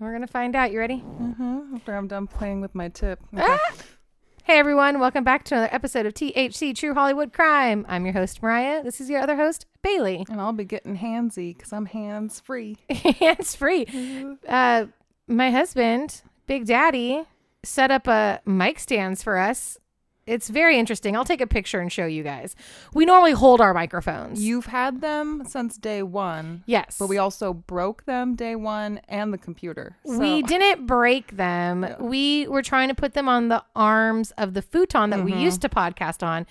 We're gonna find out. You ready? Mm-hmm. After I'm done playing with my tip. Ah! Hey everyone, welcome back to another episode of THC True Hollywood Crime. I'm your host Mariah. This is your other host Bailey. And I'll be getting handsy because I'm hands free. Hands free. Uh, my husband, Big Daddy, set up a mic stands for us. It's very interesting. I'll take a picture and show you guys. We normally hold our microphones. You've had them since day one, yes, but we also broke them day one and the computer. So- We didn't break them. We were trying to put them on the arms of the futon that we Mm-hmm. used to podcast on,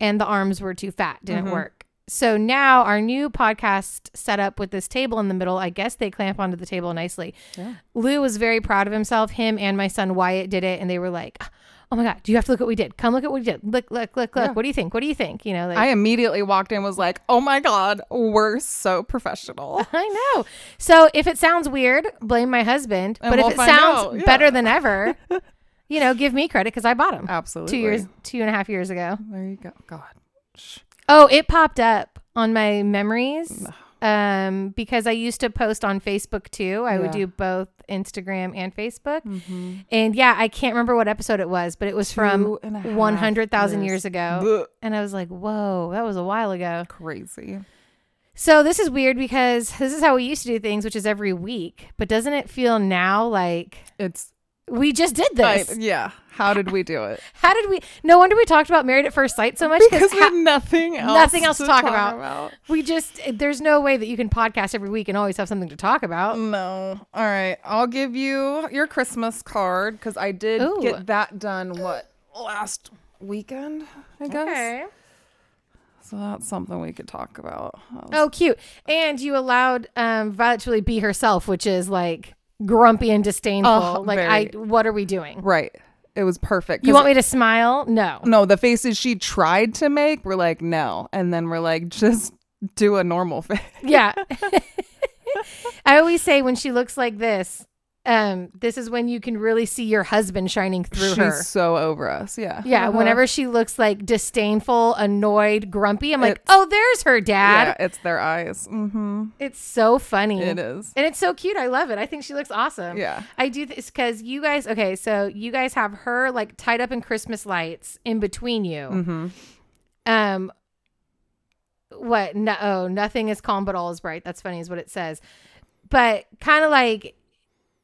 and the arms were too fat, didn't work. So now our new podcast setup with this table in the middle, I guess they clamp onto the table nicely. Yeah. Lou was very proud of himself. Him and my son Wyatt did it, and they were like, "Oh my god, do you have to look at what we did? Come look at what we did. Look, look, look, look. Yeah. What do you think? What do you think? You know, like, I immediately walked in was like, oh my God, we're so professional. I know. So if it sounds weird, blame my husband. And but we'll if it sounds yeah. better than ever, you know, give me credit because I bought them Absolutely. two years, two and a half years ago. There you go. God. Oh, it popped up on my memories um, because I used to post on Facebook too. I would do both Instagram and Facebook. Mm-hmm. And yeah, I can't remember what episode it was, but it was from Two half 100,000 years. years ago. Blech. And I was like, whoa, that was a while ago. Crazy. So this is weird because this is how we used to do things, which is every week. But doesn't it feel now like It's, we just did I, this? yeah. How did we do it? How did we? No wonder we talked about Married at First Sight so much Because we ha- had nothing else. nothing else to talk about. we just there's no way that you can podcast every week and always have something to talk about. No. All right. I'll give you your Christmas card because I did Ooh. get that done, what, last weekend, I guess? So that's something we could talk about. Was- Oh, cute. And you allowed um, Violet to really be herself, which is like grumpy and disdainful. Oh, like, I, what are we doing? Right. It was perfect. You want me to smile? No. No, the faces she tried to make were like, no. And then we're like, just do a normal face. Yeah. I always say when she looks like this, um, this is when you can really see your husband shining through She's her. so over us. Yeah. Yeah, Uh-huh. whenever she looks like disdainful, annoyed, grumpy, I'm like, It's- oh, there's her dad. Yeah, it's their eyes. Mm-hmm. It's so funny. It is. And it's so cute. I love it. I think she looks awesome. Yeah. I do this because you guys, okay, so you guys have her like tied up in Christmas lights in between you. Mm-hmm. Um, what? No, oh, nothing is calm, but all is bright. That's funny, is what it says. But kind of like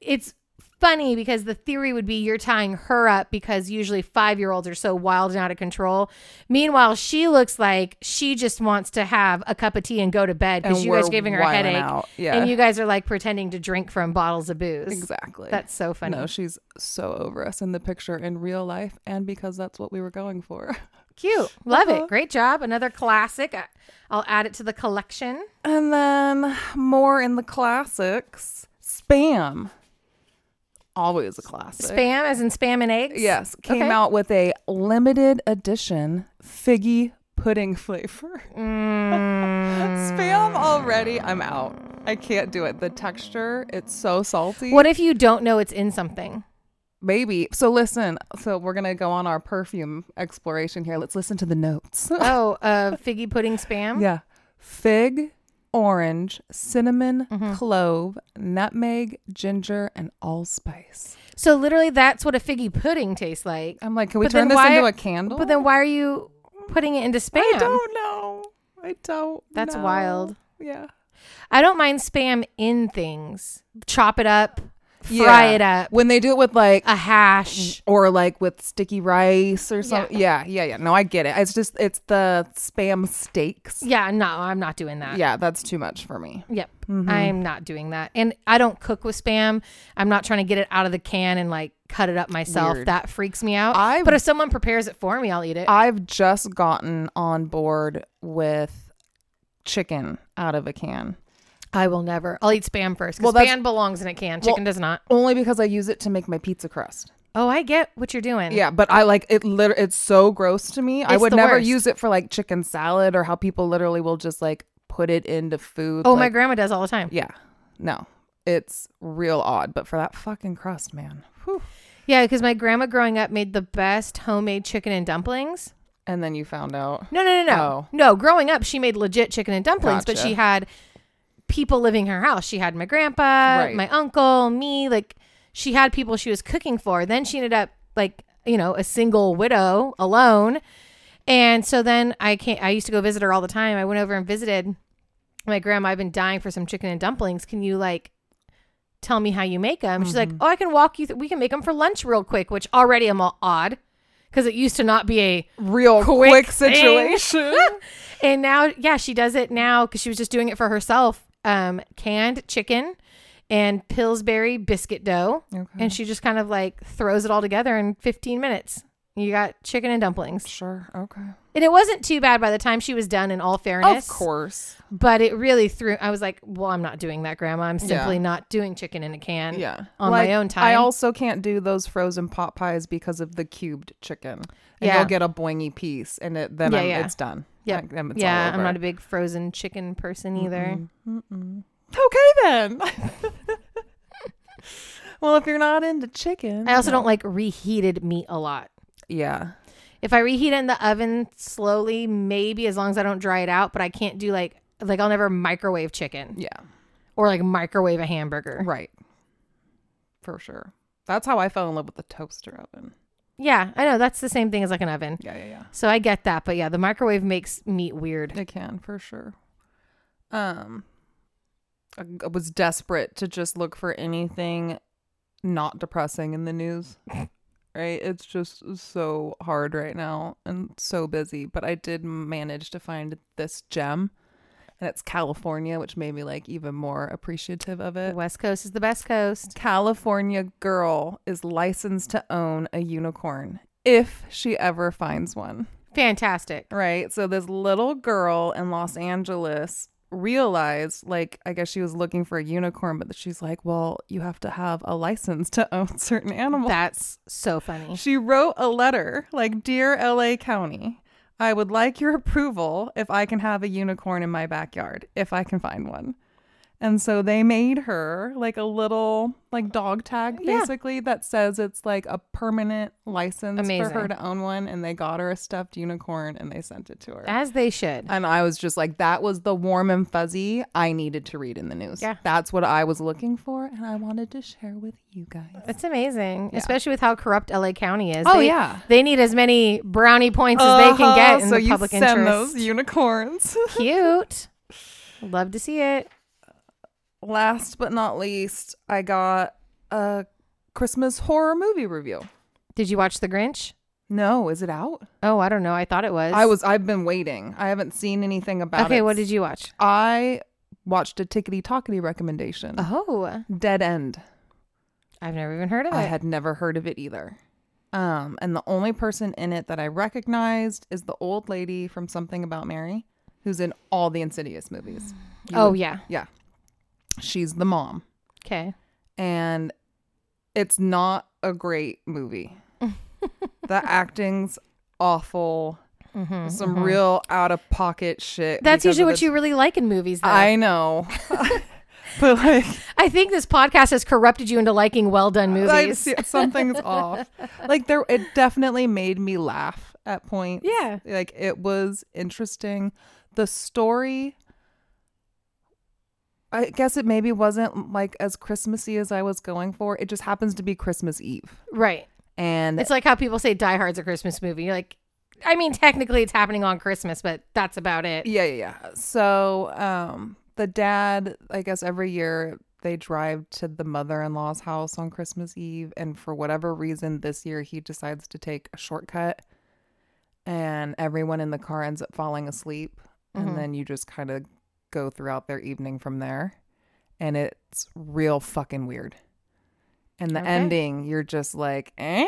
it's funny because the theory would be you're tying her up because usually five year olds are so wild and out of control. Meanwhile, she looks like she just wants to have a cup of tea and go to bed because you guys we're giving her a headache. Yeah. And you guys are like pretending to drink from bottles of booze. Exactly. That's so funny. No, she's so over us in the picture in real life, and because that's what we were going for. Cute. Love Uh-huh. it. Great job. Another classic. I'll add it to the collection. And then more in the classics, spam. Always a classic. Spam, as in spam and eggs? Yes, came Okay. out with a limited edition figgy pudding flavor. Mm. Spam already, I'm out. I can't do it. The texture, it's so salty. What if you don't know it's in something? Baby. So listen, so we're going to go on our perfume exploration here. Let's listen to the notes. Oh, uh, figgy pudding spam? yeah. Fig, orange, cinnamon, Mm-hmm. clove, nutmeg, ginger, and allspice. So literally that's what a figgy pudding tastes like. I'm like, can we But turn this why- into a candle? But then why are you putting it into spam? I don't know. I don't. That's know. wild. Yeah. I don't mind spam in things. Chop it up, fry Yeah. it up, When they do it with like a hash. or like with sticky rice or something. Yeah. yeah, yeah, No, I get it. It's just it's the spam steaks. Yeah, no, I'm not doing that. Yeah, that's too much for me. Yep. Mm-hmm. I'm not doing that. And I don't cook with spam. I'm not trying to get it out of the can and like cut it up myself. Weird. That freaks me out. I've- but if someone prepares it for me, I'll eat it. I've just gotten on board with chicken out of a can. I will never. I'll eat spam first Well, that's- spam belongs in a can. Chicken does not. Only because I use it to make my pizza crust. Oh, I get what you're doing. Yeah, but I like it. Lit- it's so gross to me. I It's would the never worst. use it for like chicken salad or how people literally will just like put it into food. Oh, my like- grandma does all the time. Yeah, no, it's real odd. But for that fucking crust, man. Whew. Yeah, because my grandma growing up made the best homemade chicken and dumplings. And then you found out. No, no, no, no. Oh. No, growing up, she made legit chicken and dumplings, but Gotcha. she had people living in her house. She had my grandpa, Right. my uncle, me. Like she had people she was cooking for. Then she ended up like you know a single widow alone. And so then I can't. I used to go visit her all the time. I went over and visited my grandma. I've been dying for some chicken and dumplings. Can you like tell me how you make them? She's like, mm-hmm. oh, I can walk you. through. we can make them for lunch real quick. Which already I'm all odd because it used to not be a Real Quick quick, situation. and now, yeah, she does it now because she was just doing it for herself. Um, canned chicken and Pillsbury biscuit dough, okay. and she just kind of like throws it all together in 15 minutes. You got chicken and dumplings, Sure. Okay. and it wasn't too bad by the time she was done. In all fairness, Of course. but it really threw. I was like, "Well, I'm not doing that, Grandma. I'm simply Yeah. not doing chicken in a can." Yeah. on my own time. I also can't do those frozen pot pies because of the cubed chicken. And Yeah. you'll get a boingy piece and it, then Yeah, I'm- yeah. it's done. Yep. Like, then it's yeah, I'm not a big frozen chicken person either. Mm-mm. Mm-mm. Okay then. well, if you're not into chicken, I also no. don't like reheated meat a lot. Yeah. If I reheat it in the oven slowly, maybe as long as I don't dry it out, but I can't do like like I'll never microwave chicken Yeah. or like microwave a hamburger. Right. For sure. That's how I fell in love with the toaster oven. Yeah, I know that's the same thing as like an oven. Yeah, yeah, yeah. So I get that, but yeah, the microwave makes meat weird. It can for sure. Um, I I was desperate to just look for anything not depressing in the news. Right? It's just so hard right now and so busy. But I did manage to find this gem, and it's California, which made me like even more appreciative of The it. West Coast is the best coast. California girl is licensed to own a unicorn if she ever finds one. Fantastic. Right. So this little girl in Los Angeles realized, like, I guess she was looking for a unicorn, but she's like, well, you have to have a license to own certain animals. That's so funny. she wrote a letter like, Dear LA County, I would like your approval if I can have a unicorn in my backyard, if I can find one. And so they made her like a little like dog tag Yeah. basically that says it's like a permanent license for her to own one and they got her a stuffed unicorn and they sent it to her. As they should. And I was just like, that was the warm and fuzzy I needed to read in the news. Yeah. That's what I was looking for. And I wanted to share with you guys. It's amazing, Yeah. especially with how corrupt LA County is. Oh, They- yeah. They need as many brownie points as they can get in Uh-huh. so the you public send interest. those unicorns. Cute. Love to see it. Last but not least, I got a Christmas horror movie review. Did you watch The Grinch? No, is it out? Oh, I don't know. I thought it was. I was I've been waiting. I haven't seen anything about it. Okay, what did you watch? I watched a tickety tockety recommendation. Oh, Dead End. I've never even heard of it. I had never heard of it either. Um, and the only person in it that I recognized is the old lady from Something About Mary, who's in all the Insidious movies. You oh, would- yeah. yeah. She's the mom. Okay. And it's not a great movie. the acting's awful. Mm-hmm, Some real out of pocket shit. That's usually what you really like in movies, though. I, know. but like I think this podcast has corrupted you into liking well done movies. something's off. Like there, it definitely made me laugh at points. Yeah. like it was interesting. The story, I guess it maybe wasn't like as Christmassy as I was going for. It just happens to be Christmas Eve, right. and It's like how people say Die Hard's a Christmas movie. You're like, I mean, technically it's happening on Christmas, but that's about it. yeah, yeah, yeah. So, um, the dad, I guess every year they drive to the mother-in-law's house on Christmas Eve, and for whatever reason, this year he decides to take a shortcut, and everyone in the car ends up falling asleep, Mhm. and then you just kind of go throughout their evening from there, and it's real fucking weird. And the Okay. ending, you're just like, eh.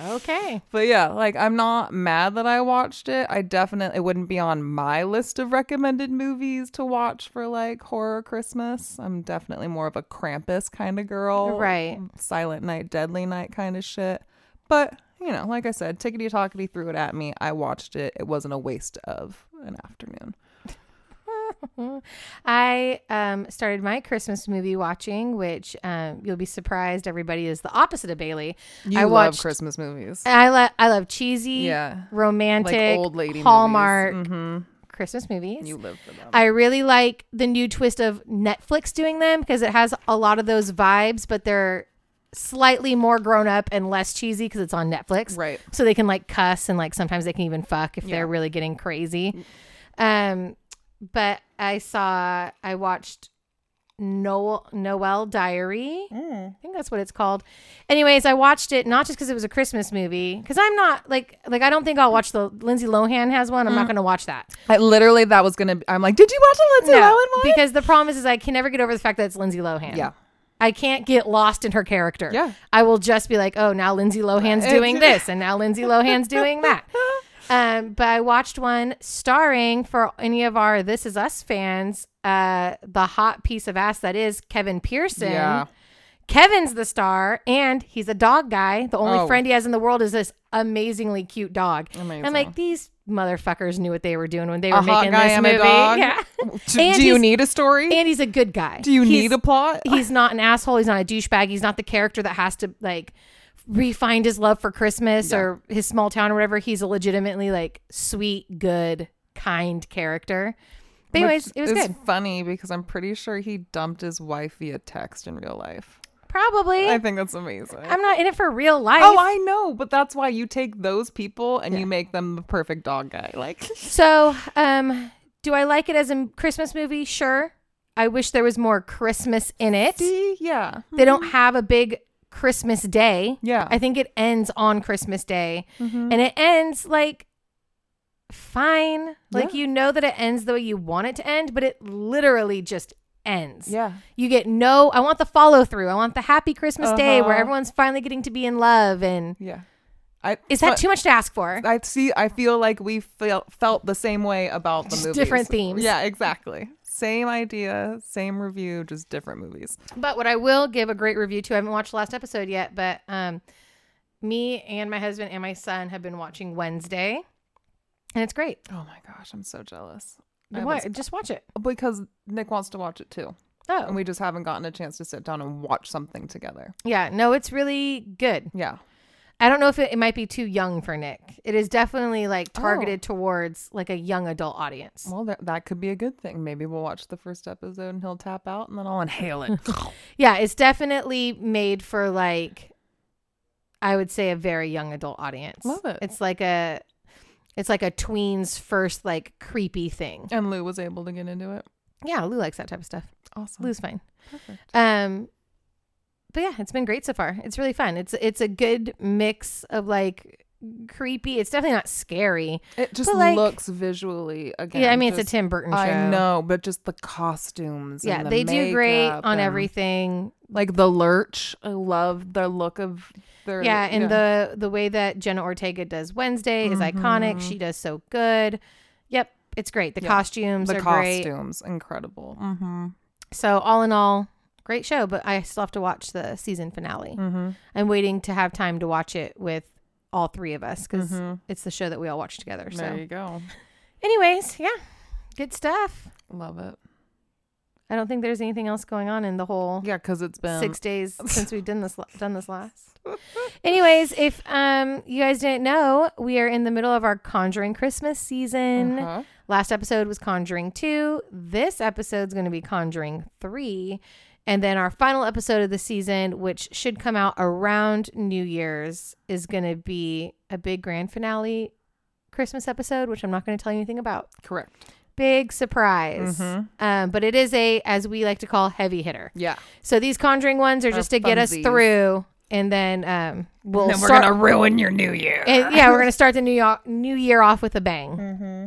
Okay. But yeah, like I'm not mad that I watched it. I definitely it wouldn't be on my list of recommended movies to watch for like horror Christmas. I'm definitely more of a Krampus kind of girl. Right. Silent Night, Deadly Night kind of shit. But, you know, like I said, tickety tockety threw it at me. I watched it. It wasn't a waste of an afternoon. I um, started my Christmas movie watching, which um, you'll be surprised everybody is the opposite of Bailey. You I love watched- Christmas movies. I love I love cheesy, Yeah. romantic, Like old lady Hallmark. Mhm. Christmas movies. You live for them. I really like the new twist of Netflix doing them because it has a lot of those vibes, but they're slightly more grown up and less cheesy because it's on Netflix. right. So they can like cuss and like sometimes they can even fuck if Yeah. they're really getting crazy. Um, but I saw, I watched Noel Noel Diary. Mm. I think that's what it's called. Anyways, I watched it not just because it was a Christmas movie, because I'm not like like I don't think I'll watch the Lindsay Lohan has one. I'm not mm. going to watch that. I literally that was gonna. Be, I'm like, did you watch the Lindsay No, Lohan one? because the problem is, is I can never get over the fact that it's Lindsay Lohan. Yeah. I can't get lost in her character. Yeah. I will just be like, oh, now Lindsay Lohan's doing this, and now Lindsay Lohan's doing that. Um, but I watched one starring for any of our This Is Us fans, uh, the hot piece of ass that is Kevin Pearson. Yeah. Kevin's the star, and he's a dog guy. The only Oh. friend he has in the world is this amazingly cute dog. Amazing. I'm like, these motherfuckers knew what they were doing when they were A making this movie. Yeah. Do, do you need a story? And he's a good guy. do you He's- need a plot? He's not an asshole. He's not a douchebag. He's not the character that has to like refind his love for Christmas Yeah. or his small town or whatever. He's a legitimately like sweet, good, kind character. But anyways, it was good. funny because I'm pretty sure he dumped his wife via text in real life. Probably. I think that's amazing. I'm not in it for real life. oh, I know, but that's why you take those people and you make them the perfect dog guy. Like, so, um, do I like it as a Christmas movie? Sure. I wish there was more Christmas in it. see, yeah, They don't have a big Christmas day. yeah, I think it ends on Christmas Day and it ends like fine. Like Yeah. you know that it ends the way you want it to end, but it literally just ends. yeah. You get no, I want the follow through. I want the happy Christmas day where Uh-huh. everyone's finally getting to be in love. And Yeah. I is that too much to ask for? I see. I feel like we felt felt the same way about the Just movies. different themes. Yeah, exactly. Same idea, same review, just different movies. But what I will give a great review to, I haven't watched the last episode yet, but um, me and my husband and my son have been watching Wednesday. And it's great. Oh my gosh, I'm so jealous. What? was- Just watch it. because Nick wants to watch it too, Oh, and we just haven't gotten a chance to sit down and watch something together. yeah. No, it's really good. Yeah. I don't know if it, it might be too young for Nick. It is definitely like Oh. targeted towards like a young adult audience. Well, that, that could be a good thing. Maybe we'll watch the first episode and he'll tap out, and then I'll inhale it. Yeah, it's definitely made for like I would say a very young adult audience. Love it. It's like a it's like a tween's first like creepy thing. and Lou was able to get into it. Yeah, Lou likes that type of stuff. Awesome. Lou's fine. Perfect. Um but yeah, it's been great so far. It's really fun. It's it's a good mix of like creepy. It's definitely not scary. It just like- looks visually again. yeah, I mean it's a Tim Burton show. I know, but just the costumes. Yeah, and the they do great on everything. Like the lurch, I love the look of their. Yeah, and the the way that Jenna Ortega does Wednesday is iconic. She does so good. Yep, it's great. The Yeah. costumes the are great. costumes, incredible. Mm-hmm. So all in all, great show. But I still have to watch the season finale. Mm-hmm. I'm waiting to have time to watch it with all three of us because Mhm. it's the show that we all watch together. So. There you go. anyways, yeah, good stuff. Love it. I don't think there's anything else going on in the whole Yeah, because it's been six days since we've done this done this last. Anyways, if um you guys didn't know, we are in the middle of our Conjuring Christmas season. Uh-huh. Last episode was Conjuring 2. This episode's going to be Conjuring 3. And then our final episode of the season, which should come out around New Year's, is going to be a big grand finale Christmas episode, which I'm not going to tell you anything about. correct. Big surprise. Mhm. Um, but it is a, as we like to call, heavy hitter. Yeah, So these Conjuring ones are just to get us through. And then um, we'll then we're start. gonna ruin your New Year. And, yeah, we're gonna start the new year, new year off with a bang. mm-hmm.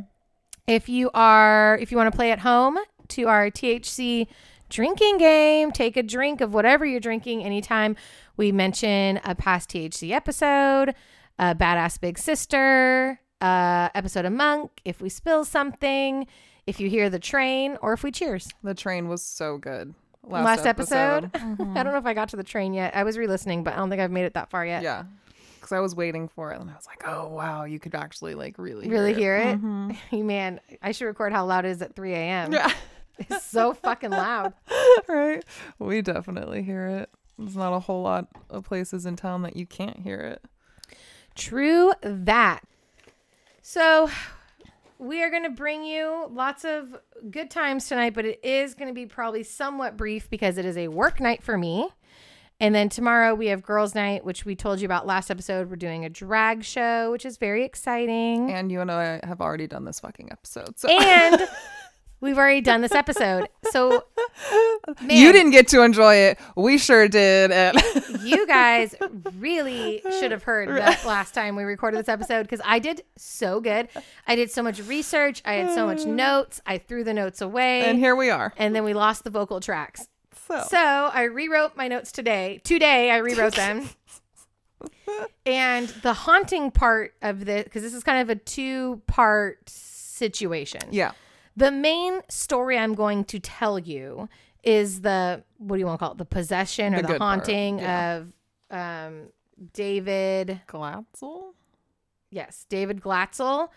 If you are, if you want to play at home to our THC drinking game, take a drink of whatever you're drinking anytime we mention a past THC episode, a badass big sister, uh, episode of Monk. If we spill something, if you hear the train, or if we cheers. The train was so good. Last, episode. Mm-hmm. I don't know if I got to the train yet. I was re-listening, but I don't think I've made it that far yet. Yeah, because I was waiting for it, and I was like, "Oh wow, you could actually like really Really hear it? Mhm. Man, I should record how loud it is at 3 a.m. Yeah, It's so fucking loud. right. We definitely hear it. There's not a whole lot of places in town that you can't hear it. True that. So, we are going to bring you lots of good times tonight, but it is going to be probably somewhat brief because it is a work night for me. And then tomorrow we have girls' night, which we told you about last episode. We're doing a drag show, which is very exciting. And you and I have already done this fucking episode. So And we've already done this episode. So man, you didn't get to enjoy it. We sure did. And you guys really should have heard the last time we recorded this episode because I did so good. I did so much research. I had so much notes. I threw the notes away. and here we are. and then we lost the vocal tracks. So, So I rewrote my notes today. Today I rewrote them. and the haunting part of this, because this is kind of a two part situation. yeah. The main story I'm going to tell you is the, what do you want to call it? The possession or The the, haunting yeah. of um, David. Glatzel? Yes, David Glatzel.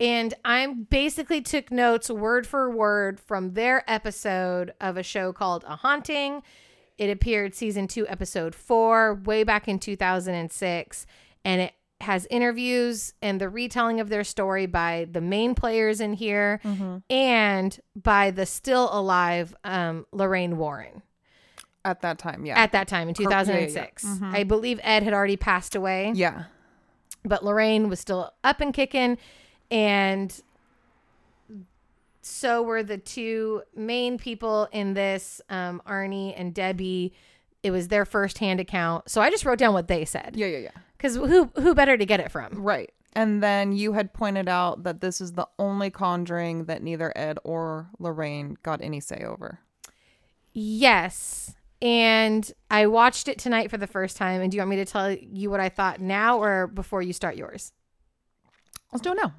And I basically took notes word for word from their episode of a show called A Haunting. It appeared season two, episode four, way back in 2006. And it has interviews and the retelling of their story by the main players in here and by the still alive um, Lorraine Warren At that time, yeah. at that time in yeah, yeah. 2006. I believe Ed had already passed away yeah. but Lorraine was still up and kicking, and so were the two main people in this, um, Arnie and Debbie. It was their first hand account, so I just wrote down what they said Yeah, yeah, yeah. Because who who better to get it from? Right. And then you had pointed out that this is the only conjuring that neither Ed or Lorraine got any say over. Yes. And I watched it tonight for the first time. And do you want me to tell you what I thought now or before you start yours? Let's do it now.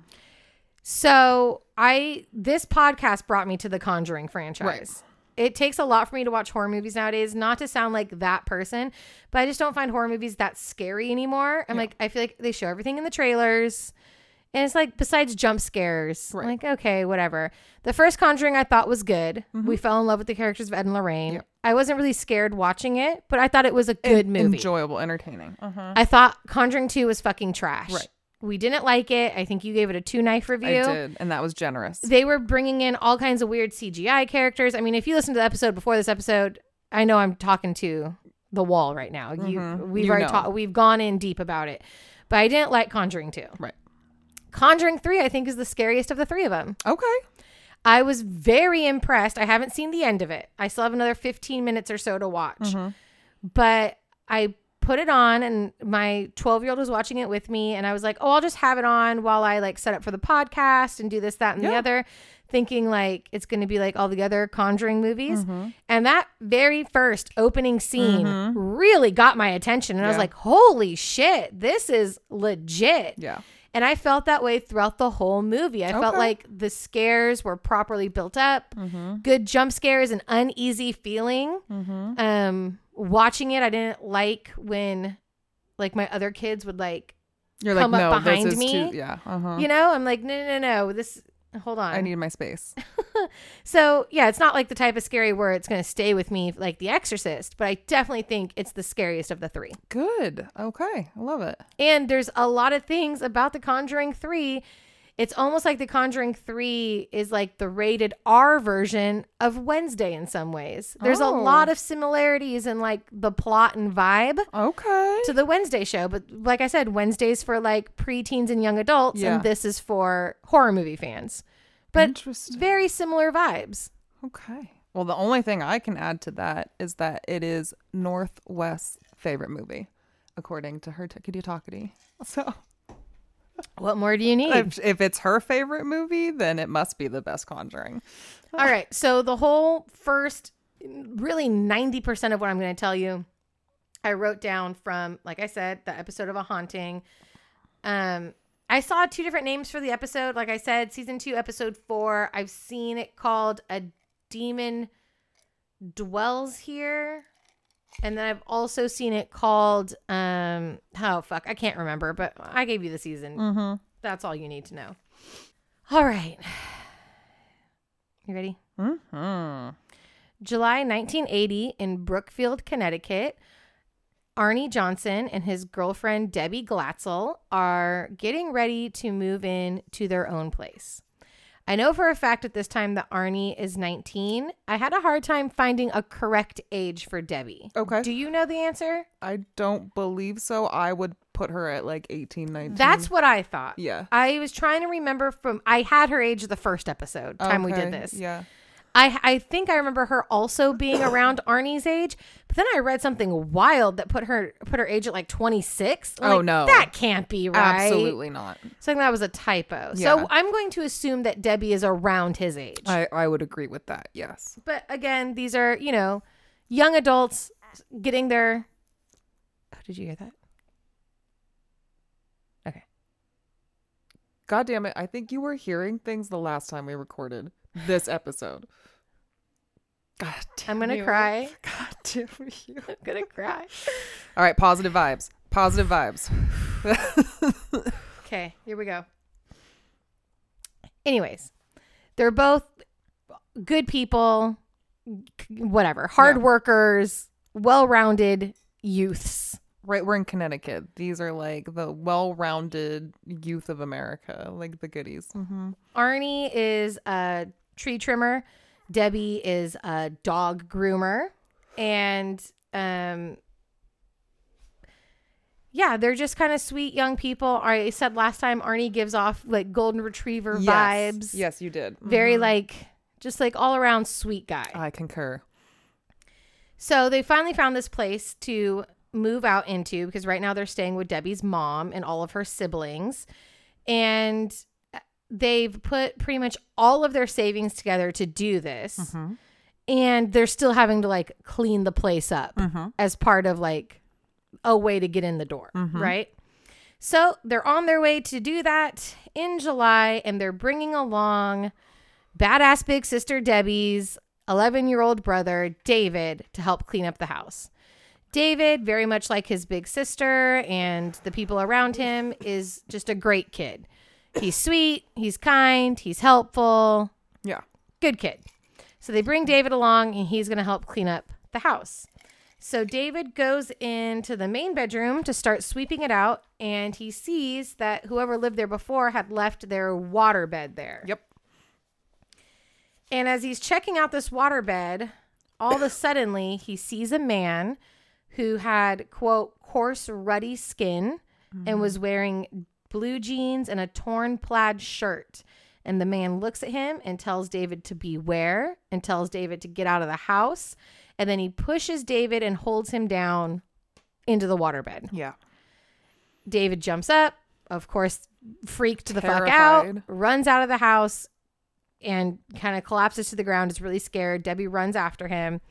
So I this podcast brought me to the Conjuring franchise. It takes a lot for me to watch horror movies nowadays, not to sound like that person, but I just don't find horror movies that scary anymore. I'm like, I feel like they show everything in the trailers. And it's like, besides jump scares, Right. like, okay, whatever. The first Conjuring I thought was good. We fell in love with the characters of Ed and Lorraine. I wasn't really scared watching it, but I thought it was a good movie. Enjoyable, entertaining. Uh-huh. I thought Conjuring 2 was fucking trash. Right. We didn't like it. I think you gave it a two knife review I did, and that was generous. they were bringing in all kinds of weird CGI characters. I mean, if you listen to the episode before this episode, I know I'm talking to the wall right now. You, Mhm. we've You already talked. We've gone in deep about it, but I didn't like Conjuring two. Right. Conjuring three, I think, is the scariest of the three of them. Okay. I was very impressed. I haven't seen the end of it. I still have another 15 minutes or so to watch, Mhm. but I put it on and my 12 year old was watching it with me and i was like oh i'll just have it on while i like set up for the podcast and do this that and the other thinking like it's going to be like all the other conjuring movies Mhm. and that very first opening scene Mhm. really got my attention and i was like holy shit this is legit Yeah. And i felt that way throughout the whole movie i felt like the scares were properly built up Mm-hmm. good jump scares an uneasy feeling Mm-hmm. um watching it i didn't like when like my other kids would like You're Come like, up no, behind me, too, yeah. Uh-huh. you know i'm like no no no no this hold on I need my space. so yeah it's not like the type of scary where it's going to stay with me like the exorcist but i definitely think it's the scariest of the three Good. Okay. I love it. and there's a lot of things about the conjuring 3 it's almost like the conjuring 3 is like the rated r version of wednesday in some ways there's a Oh. lot of similarities in like the plot and vibe Okay. to the Wednesday show. But like I said, Wednesday's for like preteens and young adults, Yeah. and this is for horror movie fans. But Interesting. very similar vibes. Okay. Well, the only thing I can add to that is that it is North West's favorite movie, according to her tickety talkity. So What more do you need? if, if it's her favorite movie, then it must be the best Conjuring. All right. So the whole first, really 90% of what I'm going to tell you, I wrote down from, like I said, the episode of A Haunting. Um, I saw two different names for the episode. Like I said, season two, episode four. I've seen it called A Demon Dwells Here. And then I've also seen it called um oh fuck, I can't remember, but I gave you the season. Mm-hmm. That's all you need to know. All right. You ready? Mm-hmm. July 1980 in Brookfield, Connecticut. Arnie Johnson and his girlfriend Debbie Glatzel are getting ready to move in to their own place. I know for a fact at this time that Arnie is 19. I had a hard time finding a correct age for Debbie. Okay. Do you know the answer? I don't believe so. I would put her at like 18, 19. That's what I thought. yeah. I was trying to remember from I had her age the first episode time we Okay, did this. Yeah. I I think I remember her also being around Arnie's age, but then I read something wild that put her put her age at like 26. I'm Oh, like, no. That can't be right. Absolutely not. So I think that was a typo. Yeah. So I'm going to assume that Debbie is around his age. I, I would agree with that. Yes. but again, these are, you know, young adults getting their Oh, did you hear that? Okay. God damn it. I think you were hearing things the last time we recorded this episode. God damn I'm to you. cry. God damn you. I'm to cry. All right. Positive vibes. Positive vibes. Okay, here we go. Anyways, they're both good people, whatever, hard Yeah. workers, well rounded youths. Right. We're in Connecticut. These are like the well rounded youth of America, like the goodies. Mm-hmm. Arnie is a tree trimmer, Debbie is a dog groomer, and um, yeah, they're just kind of sweet young people. I said last time Arnie gives off like golden retriever vibes. Yes, you did. Very Mhm. like just like all around sweet guy. I concur. So they finally found this place to move out into because right now they're staying with Debbie's mom and all of her siblings. And they've put pretty much all of their savings together to do this. Mhm. And they're still having to like clean the place up Mhm. as part of like a way to get in the door, Mhm. right? So they're on their way to do that in July and they're bringing along badass big sister Debbie's 11 year old brother, David, to help clean up the house. David, very much like his big sister and the people around him, is just a great kid. He's sweet, he's kind, he's helpful, Yeah. good kid. So they bring David along and he's going to help clean up the house. So David goes into the main bedroom to start sweeping it out and he sees that whoever lived there before had left their water bed there. Yep. And as he's checking out this water bed, all of a suddenly he sees a man who had quote coarse ruddy skin and mm-hmm. was wearing blue jeans and a torn plaid shirt. And the man looks at him and tells David to beware and tells David to get out of the house. And then he pushes David and holds him down into the waterbed. Yeah. David jumps up, of course, freaked the fuck out, runs out of the house and kind of collapses to the ground, is really scared. Debbie runs after him.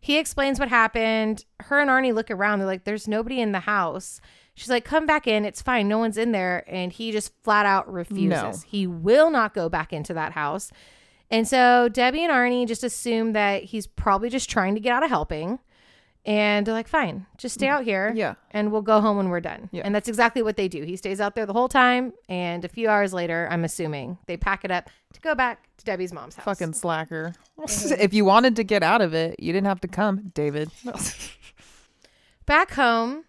He explains what happened. Her and Arnie look around. They're like, there's nobody in the house. She's like, come back in. It's fine. No one's in there. And he just flat out refuses. No. He will not go back into that house. And so Debbie and Arnie just assume that he's probably just trying to get out of helping. And they're like, fine, just stay mm. out here Yeah. and we'll go home when we're done. Yeah. And that's exactly what they do. He stays out there the whole time. And a few hours later, I'm assuming they pack it up to go back to Debbie's mom's house. Fucking slacker. Mm-hmm. if you wanted to get out of it, you didn't have to come, David. Back home,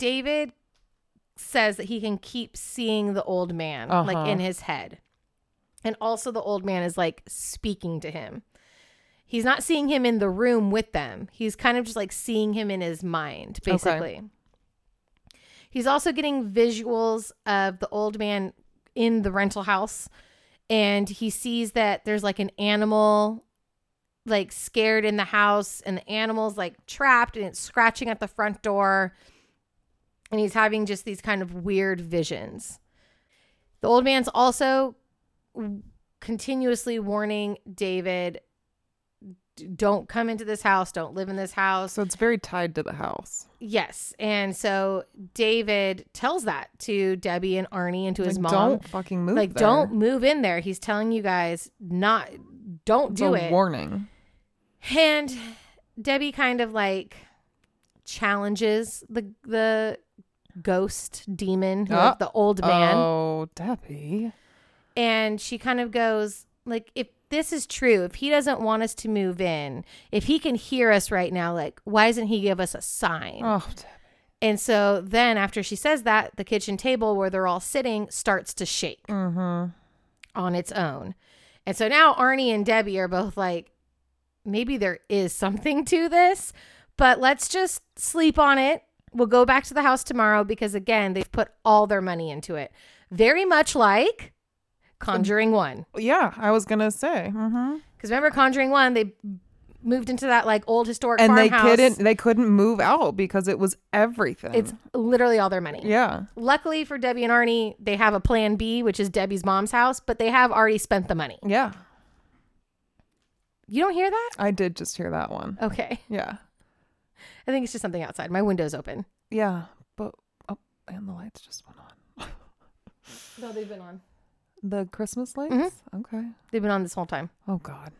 David says that he can keep seeing the old man like Uh-huh. in his head. And also the old man is like speaking to him. He's not seeing him in the room with them. He's kind of just like seeing him in his mind, Okay. basically. He's also getting visuals of the old man in the rental house and he sees that there's like an animal like scared in the house and the animal's like trapped and it's scratching at the front door and he's having just these kind of weird visions. The old man's also continuously warning David don't come into this house, don't live in this house. so it's very tied to the house. Yes. And so David tells that to Debbie and Arnie and to his Like, mom. Don't fucking move. like there. don't move in there. He's telling you guys not don't It's do a it. warning. And Debbie kind of like challenges the the ghost demon, who- Oh. the old man, Oh, Debbie. and she kind of goes like if this is true, if he doesn't want us to move in, if he can hear us right now, like, why doesn't he give us a sign? Oh, Debbie. And so then after she says that, the kitchen table where they're all sitting starts to shake Mm-hmm. on its own. And so now Arnie and Debbie are both like, maybe there is something to this, but let's just sleep on it. We'll go back to the house tomorrow because, again, they've put all their money into it. Very much like Conjuring One. Yeah, I was gonna say. Mm-hmm. Because remember, Conjuring One, they moved into that like old historic And they couldn't. They couldn't move out because it was everything. It's literally all their money. yeah. Luckily for Debbie and Arnie, they have a plan B, which is Debbie's mom's house, but they have already spent the money. Yeah. You don't hear that? I did just hear that one. Okay. Yeah. I think it's just something outside. My window's open. Yeah. But oh, and the lights just went on. No, they've been on. The Christmas lights. Mhm. Okay. They've been on this whole time. Oh God.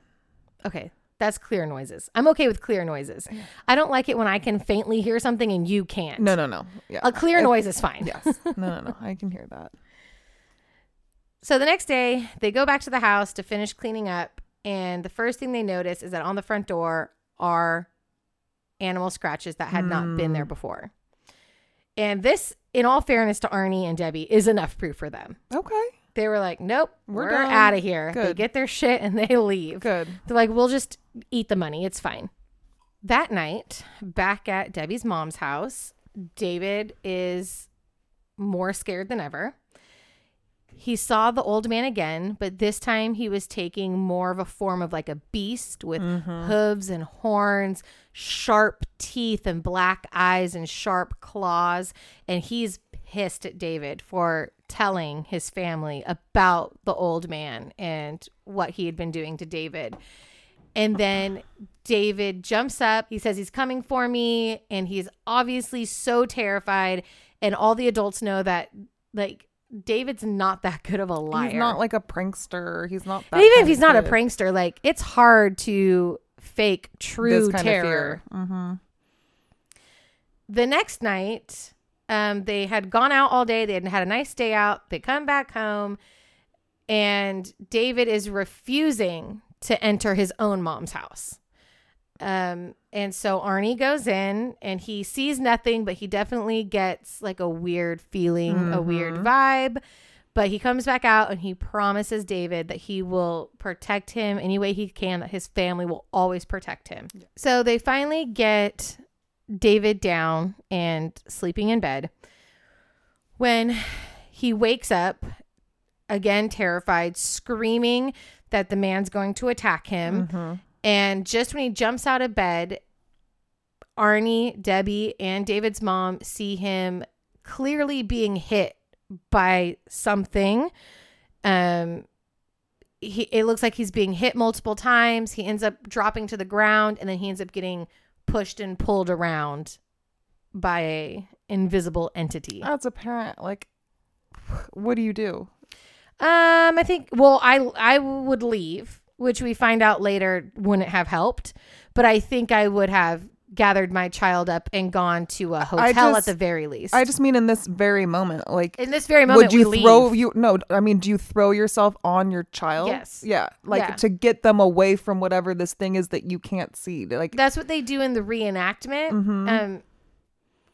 Okay. That's clear noises. I'm okay with clear noises. I don't like it when I can faintly hear something and you can't. No, no, no. Yeah. A clear noise is fine. Yes. No, no, no. I can hear that. So the next day, they go back to the house to finish cleaning up. And the first thing they notice is that on the front door are animal scratches that had not been Hmm. there before. And this, in all fairness to Arnie and Debbie, is enough proof for them. Okay. They were like, nope, we're, We're out of here. They get their shit and they leave. Good. They're like, we'll just eat the money. It's fine. That night, back at Debbie's mom's house, David is more scared than ever. He saw the old man again, but this time he was taking more of a form of like a beast with mm-hmm. hooves and horns, sharp teeth and black eyes and sharp claws. And he's pissed at David for telling his family about the old man and what he had been doing to David. And then David jumps up. He says he's coming for me. And he's obviously so terrified. And all the adults know that, like, David's not that good of a liar. He's not like a prankster. He's not. That even if he's not a prankster, like, it's hard to fake true terror. Mm-hmm. the next night, um, they had gone out all day. They had had a nice day out. They come back home, and David is refusing to enter his own mom's house. Um, and so Arnie goes in and he sees nothing, but he definitely gets like a weird feeling, a weird vibe. But he comes back out and he promises David that he will protect him any way he can, that his family will always protect him. So they finally get David down and sleeping in bed. When he wakes up, again terrified, screaming that the man's going to attack him. Mm-hmm. And just when he jumps out of bed, Arnie, Debbie, and David's mom see him clearly being hit by something. Um, he, it looks like he's being hit multiple times. He ends up dropping to the ground, and then he ends up getting pushed and pulled around by a invisible entity. That's apparent. Like, what do you do? Um, I think. Well, I I would leave, which we find out later wouldn't have helped. But I think I would have gathered my child up and gone to a hotel at the very least. I just mean in this very moment, like. In this very moment, would you throw leave. you no i mean do you throw yourself on your child Yes. yeah like Yeah. to get them away from whatever this thing is that you can't see like That's what they do in the reenactment. Mm-hmm. Um,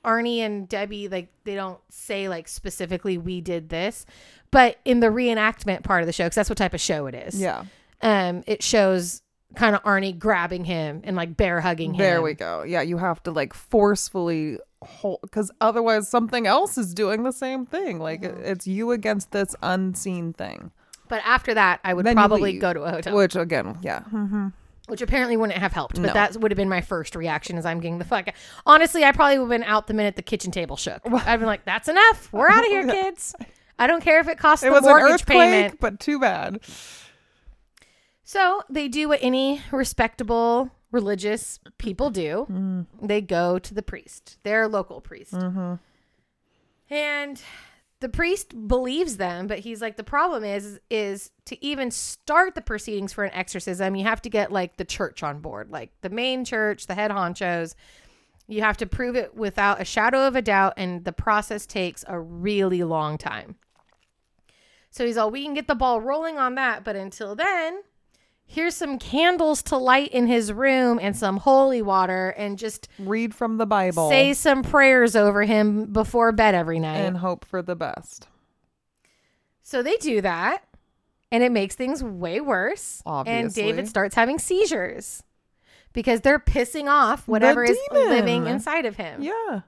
Arnie and Debbie, like they don't say like specifically we did this, but in the reenactment part of the show, because that's what type of show it is. yeah Um, it shows kind of Arnie grabbing him and like bear hugging him. there we go yeah you have to like forcefully hold because otherwise something else is doing the same thing like it- it's you against this unseen thing But after that, I would Then probably leave. go to a hotel. which again yeah mm-hmm. which apparently wouldn't have helped. But No. that would have been my first reaction as I'm getting the fuck. Honestly, I probably would have been out the minute the kitchen table shook. I've been like, "That's enough. We're out of here, kids. I don't care if it costs it the was an mortgage payment." but too bad So they do what any respectable religious people do. Mm. They go to the priest, their local priest, Mm-hmm. and the priest believes them. But he's like, the problem is, is to even start the proceedings for an exorcism, you have to get like the church on board, like the main church, the head honchos. You have to prove it without a shadow of a doubt, and the process takes a really long time. So he's all, we can get the ball rolling on that, but until then, here's some candles to light in his room and some holy water and just Read from the Bible say some prayers over him before bed every night. and hope for the best. so they do that and it makes things way worse. And David starts having seizures because they're pissing off whatever is living inside of him. Yeah.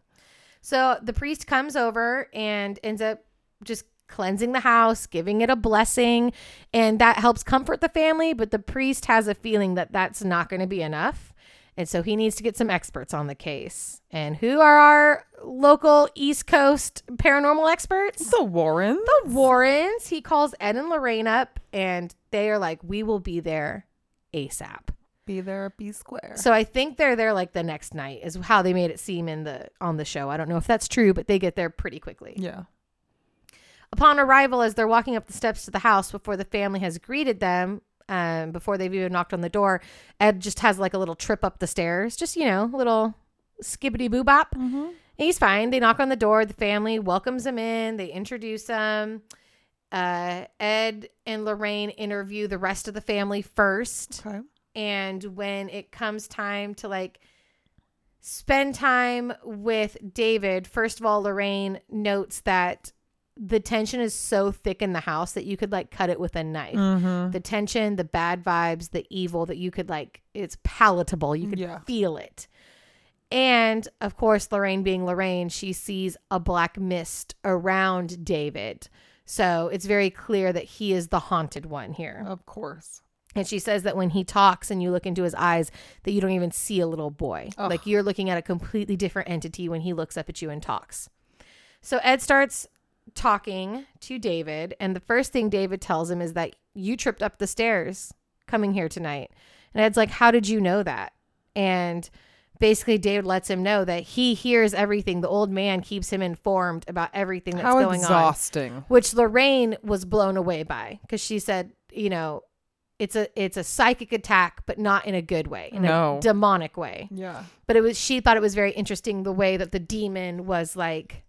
So the priest comes over and ends up just cleansing the house, giving it a blessing, and that helps comfort the family. But the priest has a feeling that that's not going to be enough. And so he needs to get some experts on the case. And who are our local East Coast paranormal experts? The Warrens. The Warrens. He calls Ed and Lorraine up, and they are like, We will be there ASAP. Be there, be square. So I think they're there like the next night is how they made it seem in the on the show. I don't know if that's true, but they get there pretty quickly. yeah. Upon arrival, as they're walking up the steps to the house before the family has greeted them, um, before they've even knocked on the door, Ed just has like a little trip up the stairs, just you know, a little skibbity boo bop. Mm-hmm. He's fine. They knock on the door. The family welcomes him in. They introduce him. Uh, Ed and Lorraine interview the rest of the family first. Okay. And when it comes time to like spend time with David, first of all, Lorraine notes that the tension is so thick in the house that you could like cut it with a knife. Mm-hmm. The tension, the bad vibes, the evil that you could like, it's palatable. You could Yeah. feel it. And of course, Lorraine being Lorraine, she sees a black mist around David. So it's very clear that he is the haunted one here. Of course. And she says that when he talks and you look into his eyes, that you don't even see a little boy. Ugh. Like you're looking at a completely different entity when he looks up at you and talks. So Ed starts talking to David, and the first thing David tells him is that you tripped up the stairs coming here tonight. And Ed's like, How did you know that? And basically, David lets him know that he hears everything. The old man keeps him informed about everything that's How going on exhausting. which Lorraine was blown away by because she said, you know, it's a it's a psychic attack, but not in a good way, in No. a demonic way. Yeah. But it was she thought it was very interesting the way that the demon was like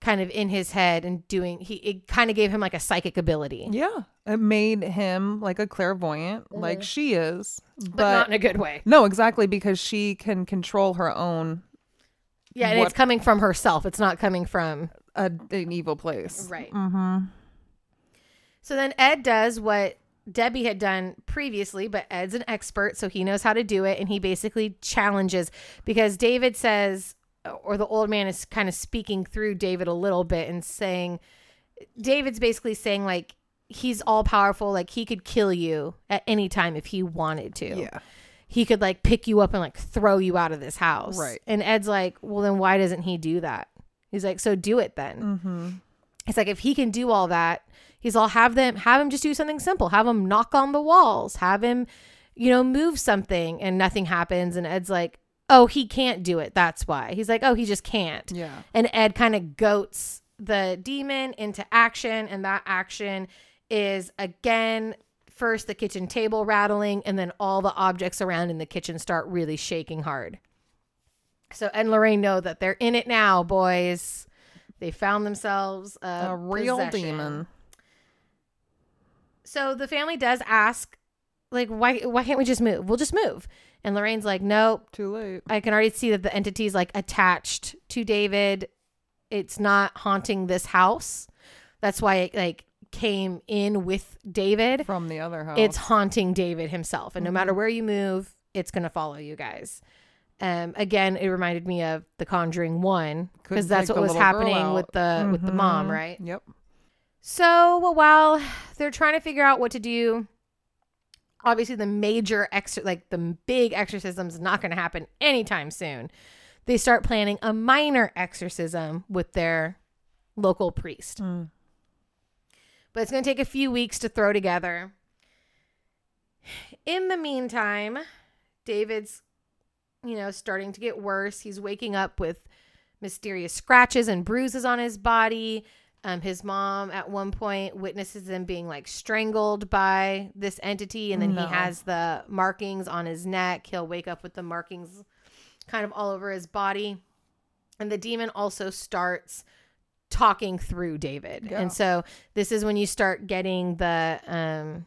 kind of in his head and doing he it kind of gave him like a psychic ability. Yeah. It made him like a clairvoyant, like she is. But, Mm-hmm. But, not in a good way. no, exactly, because she can control her own Yeah, and What- it's coming from herself. It's not coming from uh, an evil place. Right. Mm-hmm. So then Ed does what Debbie had done previously, but Ed's an expert, so he knows how to do it. And he basically challenges because David says, or the old man is kind of speaking through David a little bit and saying, David's basically saying, like, he's all powerful. Like, he could kill you at any time if he wanted to. Yeah. He could, like, pick you up and, like, throw you out of this house. Right. And Ed's like, well, then why doesn't he do that? He's like, so do it then. Mm-hmm. It's like if he can do all that, he's all have them have him just do something simple. Have him knock on the walls. Have him, you know, move something and nothing happens. And Ed's like, oh, he can't do it. That's why. He's like, oh, he just can't. Yeah. And Ed kind of goats the demon into action. And that action is again first the kitchen table rattling, and then all the objects around in the kitchen start really shaking hard. So Ed and Lorraine know that they're in it now, boys. They found themselves a, A real possession. demon. So the family does ask, like, why why can't we just move? We'll just move. And Lorraine's like, nope. Too late. I can already see that the entity's like attached to David. It's not haunting this house. That's why it like came in with David. From the other house. It's haunting David himself. And no Mm-hmm. matter where you move, it's gonna follow you guys. Um, again, it reminded me of The Conjuring One because that's what was happening with the with the mom, Mhm. right? Yep. So while they're trying to figure out what to do, obviously the major ex like the big exorcism's not going to happen anytime soon. They start planning a minor exorcism with their local priest. Mm. But it's going to take a few weeks to throw together. In the meantime, David's you know starting to get worse. He's waking up with mysterious scratches and bruises on his body. Um, his mom at one point witnesses him being like strangled by this entity, and then No. he has the markings on his neck. He'll wake up with the markings kind of all over his body. And the demon also starts talking through David. Yeah. And so this is when you start getting the um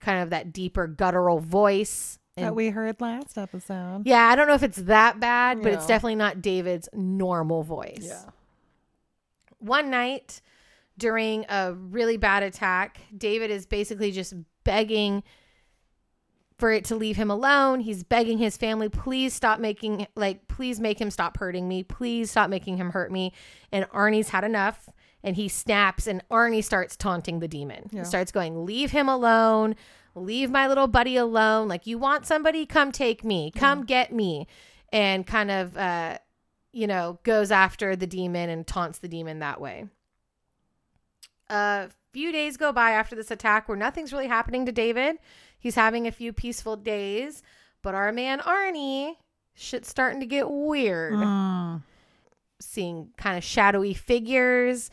kind of that deeper guttural voice. that we heard last episode. yeah, I don't know if it's that bad, but it's definitely not David's normal voice. One night during a really bad attack, David is basically just begging for it to leave him alone. He's begging his family, please stop making, like, please make him stop hurting me. Please stop making him hurt me. And Arnie's had enough. And he snaps, and Arnie starts taunting the demon. He starts going, Leave him alone. Leave my little buddy alone. Like, you want somebody? Come take me. Come get me. And kind of, uh, you know, goes after the demon and taunts the demon that way. A few days go by after this attack where nothing's really happening to David. He's having a few peaceful days, but our man Arnie, shit's starting to get weird. Mm. Seeing kind of shadowy figures.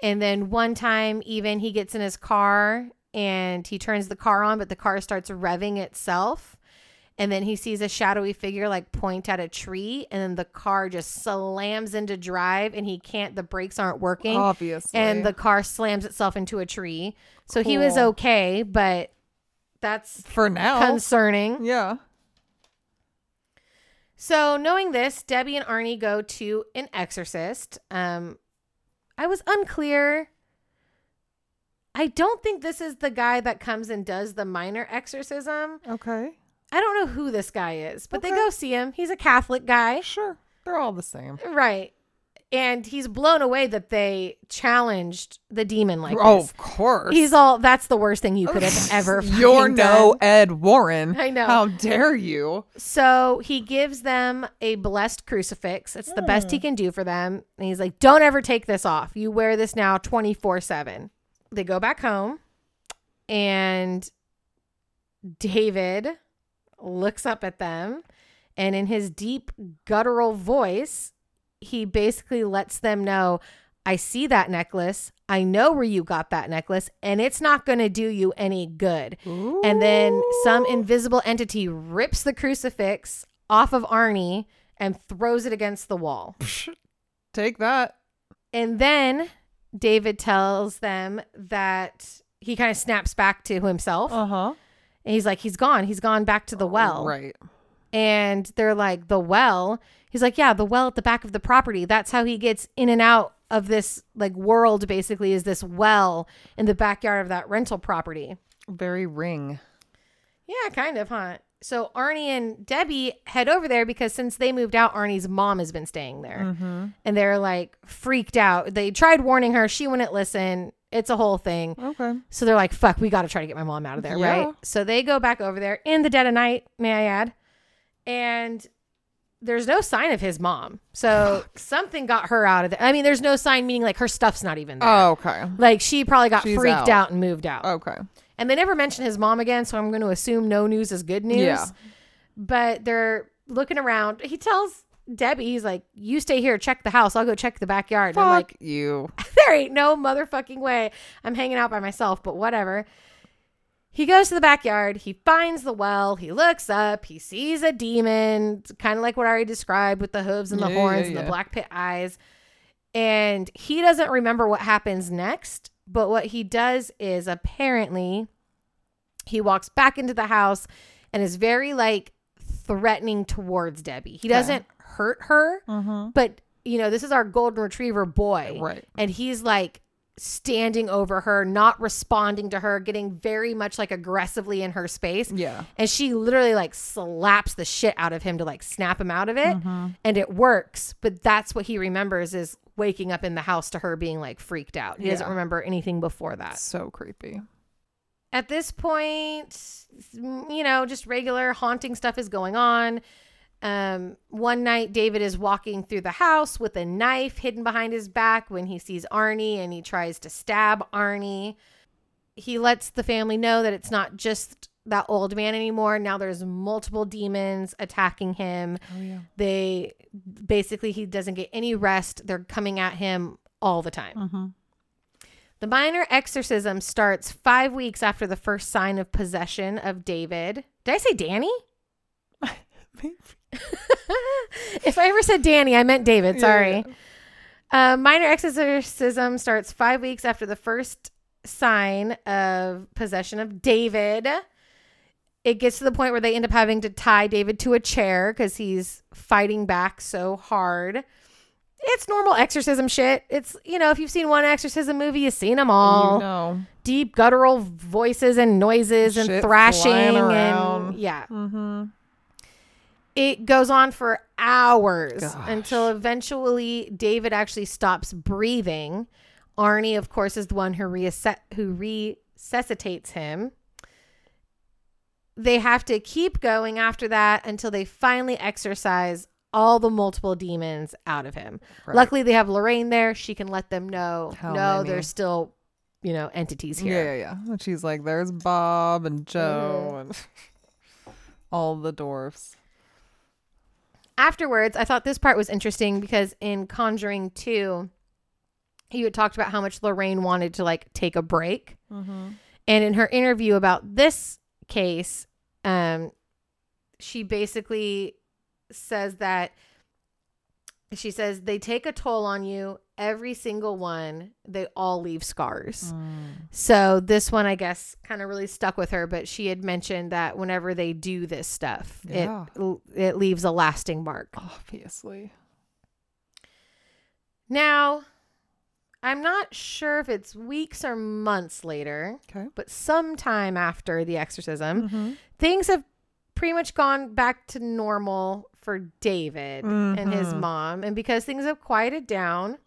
And then one time, even he gets in his car and he turns the car on, but the car starts revving itself. And then he sees a shadowy figure like point at a tree, and then the car just slams into drive, and he can't, the brakes aren't working Obviously. and the car slams itself into a tree. So he was okay, but that's for now. concerning. yeah. So knowing this, Debbie and Arnie go to an exorcist. Um, I was unclear. I don't think this is the guy that comes and does the minor exorcism. Okay. I don't know who this guy is, but they go see him. He's a Catholic guy. Sure. They're all the same. Right. And he's blown away that they challenged the demon like oh, this. of course. He's all that's the worst thing you could have ever You're no done. Ed Warren. I know. How dare you? So he gives them a blessed crucifix. It's the best Hmm. he can do for them. And he's like, Don't ever take this off. You wear this now 24 7. They go back home, and David looks up at them. And in his deep, guttural voice, he basically lets them know I see that necklace. I know where you got that necklace, and it's not going to do you any good. And then some invisible entity rips the crucifix off of Arnie and throws it against the wall. Take that. And then David tells them that he kind of snaps back to himself. Uh huh. And he's like, he's gone. He's gone back to the well. Right. And they're like, the well? He's like, yeah, the well at the back of the property. That's how he gets in and out of this like world basically is this well in the backyard of that rental property. Very ring. Yeah, kind of, huh? So Arnie and Debbie head over there because since they moved out, Arnie's mom has been staying there. Mm-hmm. And they're like freaked out. They tried warning her, she wouldn't listen. It's a whole thing. Okay. So they're like, fuck, we got to try to get my mom out of there, Yeah. right? So they go back over there in the dead of night, may I add. And there's no sign of his mom. So something got her out of there. I mean, there's no sign, meaning like her stuff's not even there. Oh, okay. Like she probably got She's freaked out. out. and moved out. Okay. And they never mention his mom again, so I'm going to assume no news is good news. Yeah. But they're looking around. He tells Debbie, he's like, "You stay here, check the house. I'll go check the backyard." And I'm Fuck like, you. "There ain't no motherfucking way. I'm hanging out by myself." But whatever. He goes to the backyard. He finds the well. He looks up. He sees a demon, kind of like what I already described with the hooves and the Yeah, yeah, horns and the black pit eyes. And he doesn't remember what happens next. But what he does is apparently he walks back into the house and is very like threatening towards Debbie. He doesn't hurt her, Mm-hmm. but you know, this is our golden retriever boy. Right. And he's like standing over her, not responding to her, getting very much like aggressively in her space. Yeah. And she literally like slaps the shit out of him to like snap him out of it. Mm-hmm. And it works. But that's what he remembers is waking up in the house to her being like freaked out. He doesn't remember anything before that. So creepy. At this point, you know, just regular haunting stuff is going on. Um, one night, David is walking through the house with a knife hidden behind his back when he sees Arnie and he tries to stab Arnie. He lets the family know that it's not just that old man anymore. Now there's multiple demons attacking him. Oh yeah. They basically, he doesn't get any rest. They're coming at him all the time. Mm-hmm. The minor exorcism starts five weeks after the first sign of possession of David. Did I say Danny? if I ever said Danny, I meant David. Yeah, Sorry. Uh, minor exorcism starts five weeks after the first sign of possession of David. It gets to the point where they end up having to tie David to a chair because he's fighting back so hard. It's normal exorcism shit. It's, you know, if you've seen one exorcism movie, you've seen them all. You know. Deep guttural voices and noises and thrashing and yeah. Mm-hmm. It goes on for hours Gosh. until eventually David actually stops breathing. Arnie, of course, is the one who reasset who resuscitates him. They have to keep going after that until they finally exorcise all the multiple demons out of him. Right. Luckily, they have Lorraine there. She can let them know. No, there's still, you know, entities here. yeah, yeah. And she's like, there's Bob and Joe Mm-hmm. and all the dwarfs. Afterwards, I thought this part was interesting because in Conjuring 2, he had talked about how much Lorraine wanted to like take a break. Mm-hmm. And in her interview about this case, um, she basically says that she says they take a toll on you, every single one, they all leave scars. Mm. So this one, I guess, kind of really stuck with her. But she had mentioned that whenever they do this stuff, Yeah. it it leaves a lasting mark. Obviously. Now, I'm not sure if it's weeks or months later, Okay. but sometime after the exorcism, Mm-hmm. things have pretty much gone back to normal for David and his Mhm. mom. And because things have quieted down,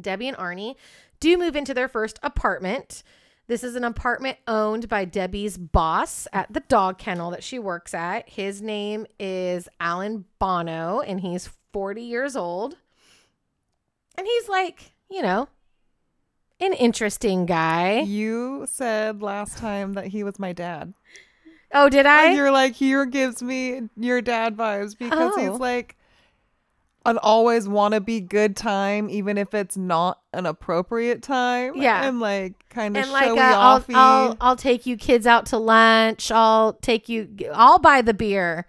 Debbie and Arnie do move into their first apartment. This is an apartment owned by Debbie's boss at the dog kennel that she works at. His name is Alan Bono, and he's 40 years old. And he's like, you know, an interesting guy. You said last time that he was my dad. Oh, did I? And you're like, here gives me your dad vibes because Oh. he's like an always want to be good time, even if it's not an appropriate time. Yeah. And like kind of and like showy uh, I'll, offy. I'll I'll take you kids out to lunch. I'll take you. I'll buy the beer.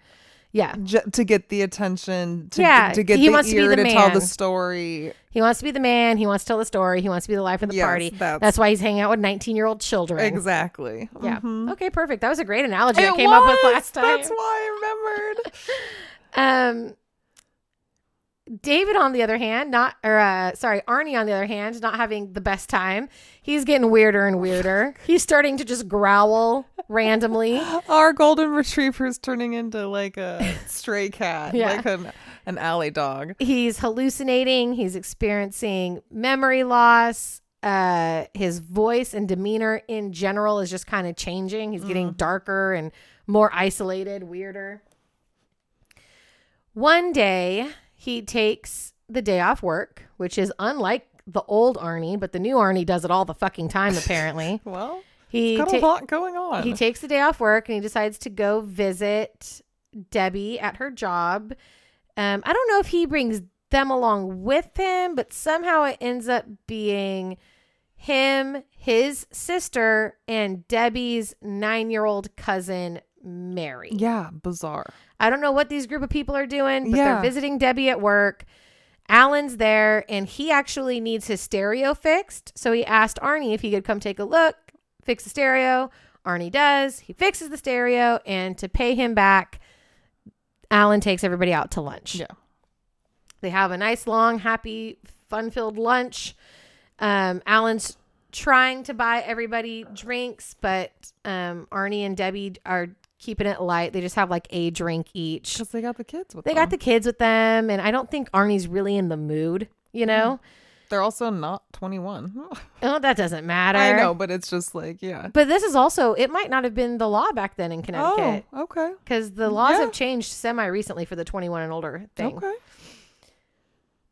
Yeah, J- to get the attention, to, Yeah, to get he the wants to be ear the to tell the story. He wants to be the man. He wants to tell the story. He wants to be the life of the Yes, party. that's- That's, why he's hanging out with nineteen year old children. Exactly. Yeah. Mhm. Okay. Perfect. That was a great analogy I It came up with last time. That's why I remembered. Um, David, on the other hand, not or uh, sorry, Arnie, on the other hand, not having the best time. He's getting weirder and weirder. He's starting to just growl randomly. Our golden retriever is turning into like a stray cat, Yeah. like an, an alley dog. He's hallucinating. He's experiencing memory loss. Uh, his voice and demeanor in general is just kind of changing. He's getting darker and more isolated, weirder. One day, he takes the day off work, which is unlike the old Arnie, but the new Arnie does it all the fucking time, apparently. Well, He got ta- a lot going on. he takes the day off work and he decides to go visit Debbie at her job. Um, I don't know if he brings them along with him, but somehow it ends up being him, his sister, and Debbie's nine year old cousin, Mary. yeah, bizarre. I don't know what these group of people are doing, but Yeah. they're visiting Debbie at work. Alan's there and he actually needs his stereo fixed. So he asked Arnie if he could come take a look, fix the stereo. Arnie does. He fixes the stereo and to pay him back, Alan takes everybody out to lunch. Yeah. They have a nice, long, happy, fun filled lunch. Um, Alan's trying to buy everybody drinks, but um, Arnie and Debbie are keeping it light. They just have like a drink each. Because they got the kids with They them. got the kids with them, and I don't think Arnie's really in the mood, you know? They're also not 21. Oh, that doesn't matter. I know, but it's just like, yeah. But this is also, it might not have been the law back then in Connecticut Oh, okay. because the laws Yeah. have changed semi recently for the 21 and older thing. Okay.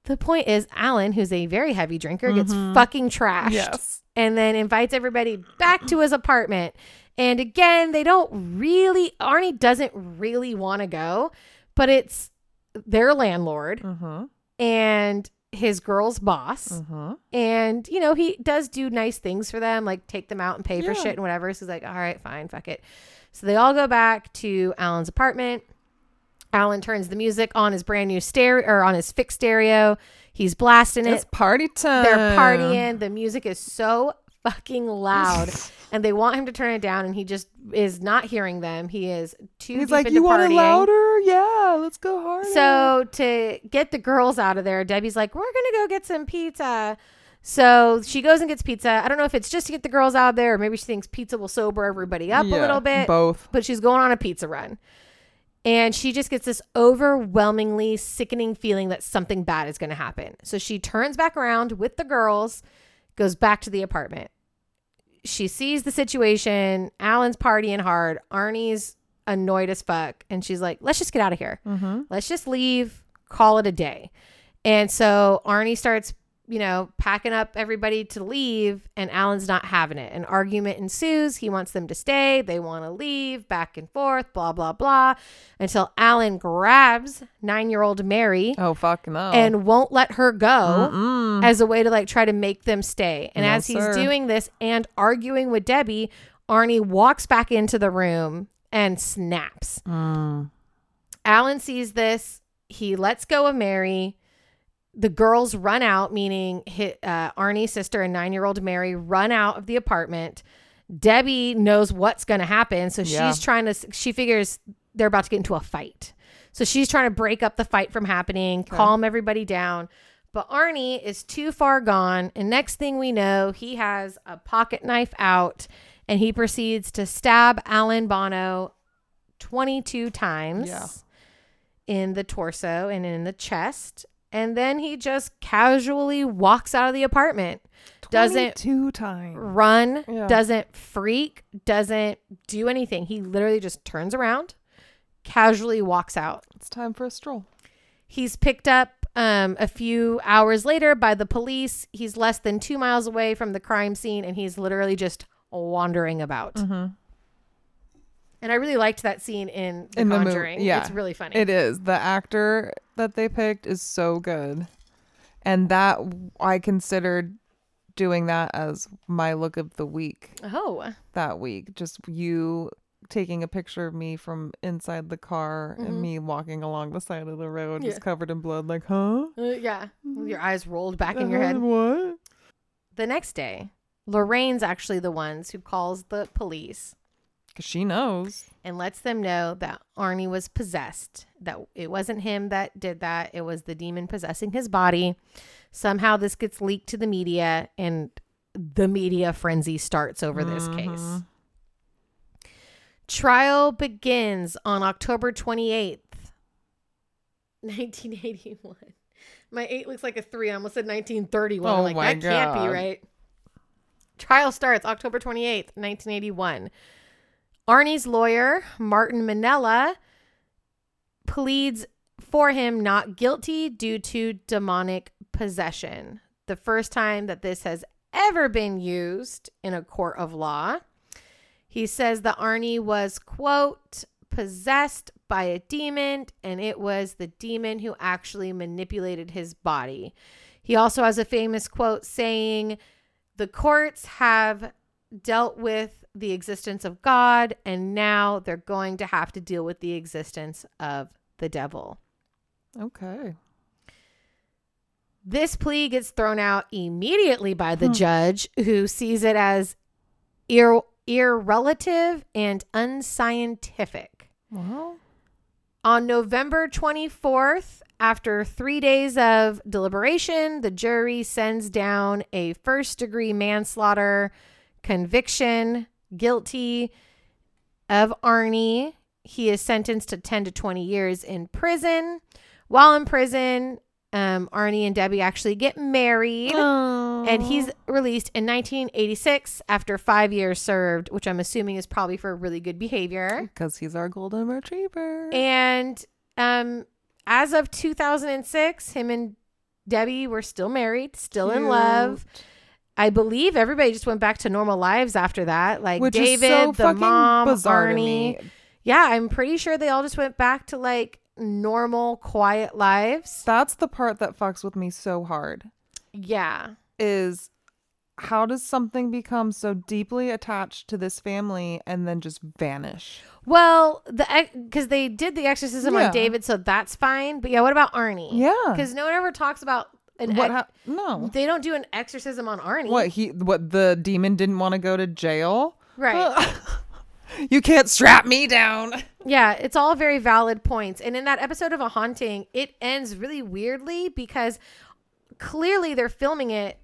The point is, Alan, who's a very heavy drinker, gets Mhm. fucking trashed Yes. and then invites everybody back to his apartment. And again, they don't really, Arnie doesn't really want to go, but it's their landlord Mm-hmm. and his girl's boss. Mm-hmm. And, you know, he does do nice things for them, like take them out and pay for shit and whatever. So he's like, all right, fine, fuck it. So they all go back to Alan's apartment. Alan turns the music on his brand new stereo or on his fixed stereo. He's blasting It's it. party time. They're partying. The music is so fucking loud and they want him to turn it down and he just is not hearing them. He is too He's like, you want it louder? Yeah, let's go harder. So to get the girls out of there, Debbie's like, "We're gonna go get some pizza." So she goes and gets pizza. I don't know if it's just to get the girls out of there, or maybe she thinks pizza will sober everybody up a little bit. Both. But she's going on a pizza run, and she just gets this overwhelmingly sickening feeling that something bad is going to happen. So she turns back around with the girls, goes back to the apartment. She sees the situation. Alan's partying hard. Arnie's annoyed as fuck, and she's like, "Let's just get out of here." Mm-hmm. let's just leave, call it a day. And so Arnie starts, you know, packing up everybody to leave, and Alan's not having it. An argument ensues. He wants them to stay. They want to leave, back and forth, blah, blah, blah, until Alan grabs nine year old Mary Oh fuck no. and won't let her go Mm-mm. as a way to like try to make them stay. And No, as he's sir. doing this and arguing with Debbie, Arnie walks back into the room and snaps. Mm. Alan sees this. He lets go of Mary. The girls run out, meaning hit, uh, Arnie's sister and nine year old Mary run out of the apartment. Debbie knows what's going to happen. So Yeah. she's trying to, she figures they're about to get into a fight. So she's trying to break up the fight from happening, calm everybody down. But Arnie is too far gone. And next thing we know, he has a pocket knife out and he proceeds to stab Alan Bono 22 times Yeah. in the torso and in the chest. And then he just casually walks out of the apartment. Doesn't two times. run, Yeah. doesn't freak, doesn't do anything. He literally just turns around, casually walks out. It's time for a stroll. He's picked up um, a few hours later by the police. He's less than two miles away from the crime scene and he's literally just wandering about. Mm-hmm. And I really liked that scene in The In the movie, yeah. It's really funny. It is. The actor that they picked is so good. And that I considered doing that as my look of the week oh, that week. Just you taking a picture of me from inside the car Mhm. and me walking along the side of the road Yeah. just covered in blood like, "Huh?" uh, yeah. Your eyes rolled back in your Uh, head. What? The next day, Lorraine's actually the ones who calls the police Cuz she knows. and lets them know that Arnie was possessed. That it wasn't him that did that. It was the demon possessing his body. Somehow this gets leaked to the media and the media frenzy starts over this case. Mhm. Trial begins on October 28th, 1981. My 8 looks like a 3. I almost said 1931. I'm Oh like, that can't be right. Trial starts October 28th, 1981. Arnie's lawyer, Martin Minnella, pleads for him not guilty due to demonic possession. The first time that this has ever been used in a court of law. He says that Arnie was, quote, possessed by a demon, and it was the demon who actually manipulated his body. He also has a famous quote saying, The courts have dealt with the existence of God, and now they're going to have to deal with the existence of the devil. Okay. This plea gets thrown out immediately by the Hmm. judge, who sees it as ir- irrelative and unscientific. Well, On November 24th, after three days of deliberation, the jury sends down a first degree manslaughter conviction, guilty of Arnie. He is sentenced to 10 to 20 years in prison. While in prison, um, Arnie and Debbie actually get married. And he's released in 1986 after five years served, which I'm assuming is probably for really good behavior. because he's our golden retriever. And um, as of 2006, him and Debbie were still married, still in love. I believe everybody just went back to normal lives after that. Like Which David, so the mom, Arnie. Yeah, I'm pretty sure they all just went back to like normal, quiet lives. That's the part that fucks with me so hard. Yeah. Is how does something become so deeply attached to this family and then just vanish? Well, the because they did the exorcism Yeah. on David, so that's fine. But yeah, what about Arnie? Yeah. because no one ever talks about an What? ex- hap no. they don't do an exorcism on Arnie. What he? What the demon didn't want to go to jail? Right. you can't strap me down. Yeah, it's all very valid points. And in that episode of A Haunting, it ends really weirdly because clearly they're filming it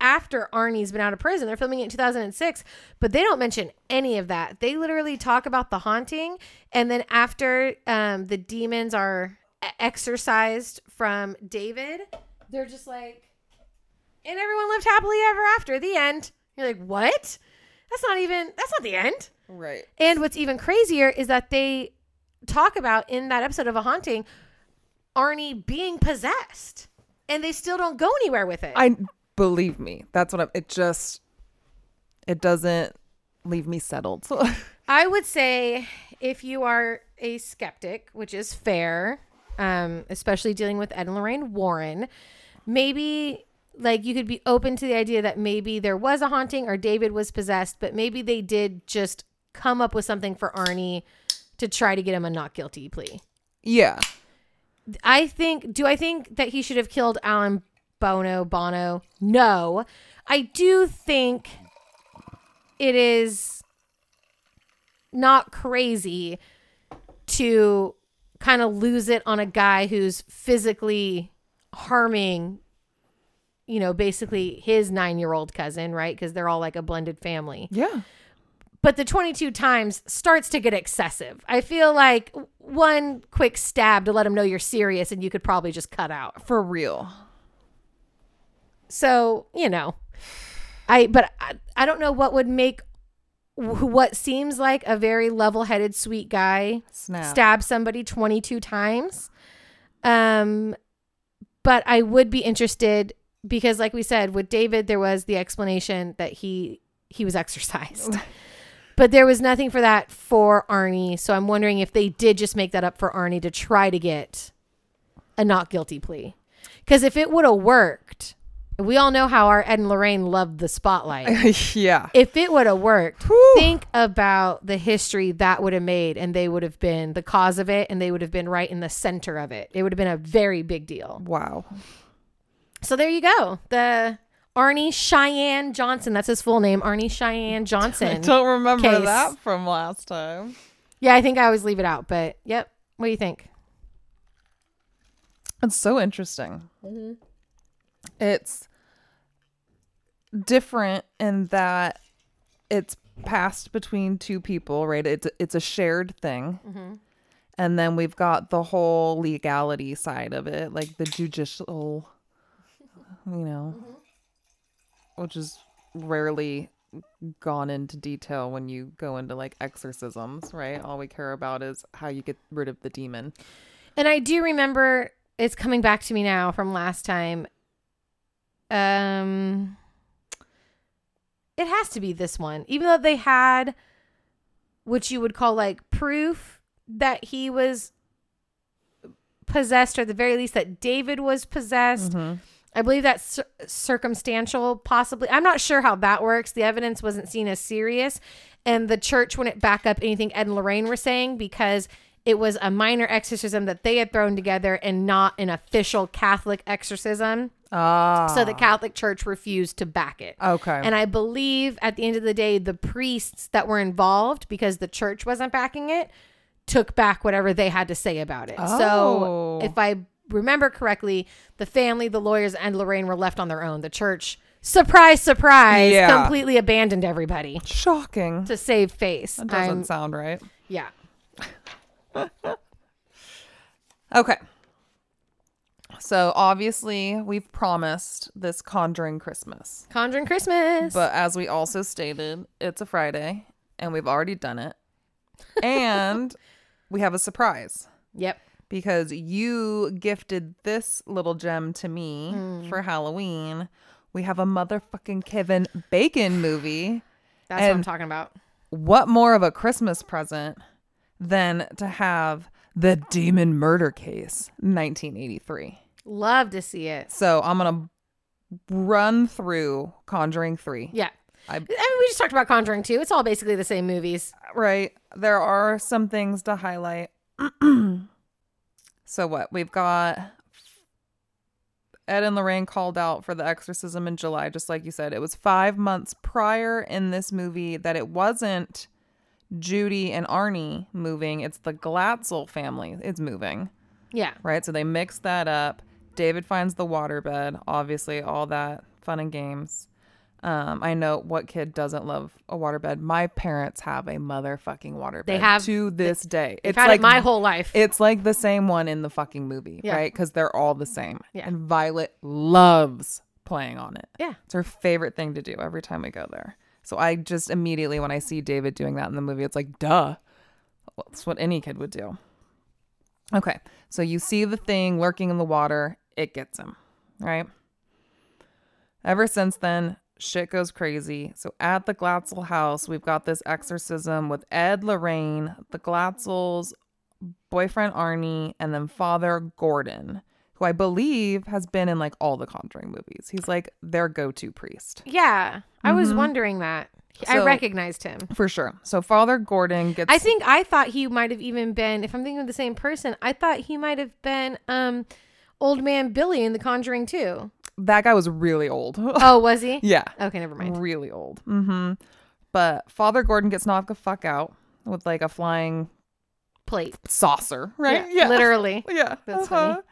after Arnie's been out of prison. They're filming it in 2006, but they don't mention any of that. They literally talk about the haunting. And then after um, the demons are e- exorcised from David, they're just like, and everyone lived happily ever after. The end. You're like, what? That's not even, that's not the end. Right. And what's even crazier is that they talk about in that episode of A Haunting Arnie being possessed. And they still don't go anywhere with it. I believe me. That's what I'm. It just. It doesn't leave me settled. I would say if you are a skeptic, which is fair, um, especially dealing with Ed and Lorraine Warren, maybe like you could be open to the idea that maybe there was a haunting or David was possessed, but maybe they did just come up with something for Arnie to try to get him a not guilty plea. yeah. I think. Do I think that he should have killed Alan Bono? Bono? No. I do think it is not crazy to kind of lose it on a guy who's physically harming, you know, basically his nine year old cousin, right? Because they're all like a blended family Yeah. but the 22 times starts to get excessive. I feel like one quick stab to let them know you're serious and you could probably just cut out. For real. So, you know, I, but I, I don't know what would make what seems like a very level headed, sweet guy Snap. stab somebody 22 times. Um, but I would be interested because, like we said, with David, there was the explanation that he he was exercised. But there was nothing for that for Arnie. So I'm wondering if they did just make that up for Arnie to try to get a not guilty plea. Because if it would have worked, we all know how our Ed and Lorraine loved the spotlight. yeah. if it would have worked, Whew. think about the history that would have made, and they would have been the cause of it, and they would have been right in the center of it. It would have been a very big deal. Wow. So there you go. The Arnie Cheyenne Johnson. That's his full name. Arnie Cheyenne Johnson. I don't remember Case. that from last time. Yeah, I think I always leave it out, but yep. What do you think? It's so interesting. Mm-hmm. It's different in that it's passed between two people, right? It's it's a shared thing, mm-hmm. and then we've got the whole legality side of it, like the judicial, you know, mm-hmm. which is rarely gone into detail when you go into like exorcisms, right? All we care about is how you get rid of the demon. And I do remember it's coming back to me now from last time. Um it has to be this one. Even though they had what you would call like proof that he was possessed or at the very least that David was possessed. I believe that's cir- circumstantial, possibly. I'm not sure how that works. The evidence wasn't seen as serious, and the church wouldn't back up anything Ed and Lorraine were saying because it was a minor exorcism that they had thrown together and not an official Catholic exorcism. Ah, So the Catholic Church refused to back it. okay. And I believe at the end of the day, the priests that were involved, because the church wasn't backing it, took back whatever they had to say about it. Oh. So if I remember correctly, the family, the lawyers, and Lorraine were left on their own. The church, surprise, surprise, Yeah. completely abandoned everybody Shocking. to save face. That doesn't I'm- sound right. yeah. Okay. So obviously we've promised this Conjuring Christmas. Conjuring Christmas. But as we also stated, it's a Friday and we've already done it. And we have a surprise yep. because you gifted this little gem to me Hmm. for Halloween. We have a motherfucking Kevin Bacon movie. That's what I'm talking about. What more of a Christmas present than to have the Demon Murder Case 1983? Love to see it. So I'm gonna run through Conjuring three. Yeah. I- I mean, we just talked about Conjuring Two. It's all basically the same movies. Right. There are some things to highlight. so what? We've got Ed and Lorraine called out for the exorcism in July, just like you said. It was five months prior in this movie that it wasn't Judy and Arnie moving, it's the Glatzel family It's moving, Yeah. right? So they mix that up. David finds the waterbed, obviously, all that fun and games. Um, I know what kid doesn't love a waterbed. My parents have a motherfucking waterbed. They have- to this day. It's like it my whole life. it's like the same one in the fucking movie, Yeah. right? Because they're all the same. Yeah. And Violet loves playing on it. yeah. It's her favorite thing to do every time we go there. So I just immediately, when I see David doing that in the movie, it's like, duh. That's what any kid would do. Okay. So you see the thing lurking in the water, it gets him, right? Ever since then, shit goes crazy. So at the Glatzel house, we've got this exorcism with Ed Lorraine, the Glatzels, boyfriend Arnie, and then Father Gordon, who I believe has been in like all the Conjuring movies. He's like their go to priest. Yeah. I was wondering that. I recognized him. For sure. So Father Gordon gets I think I thought he might have even been, if I'm thinking of the same person, I thought he might have been um old man Billy in The Conjuring too. that guy was really old. Oh, was he? yeah. Okay, never mind. Really old. Mm-hmm. But Father Gordon gets knocked the fuck out with like a flying Plate. saucer, right? Yeah, literally. Yeah. That's uh-huh. funny.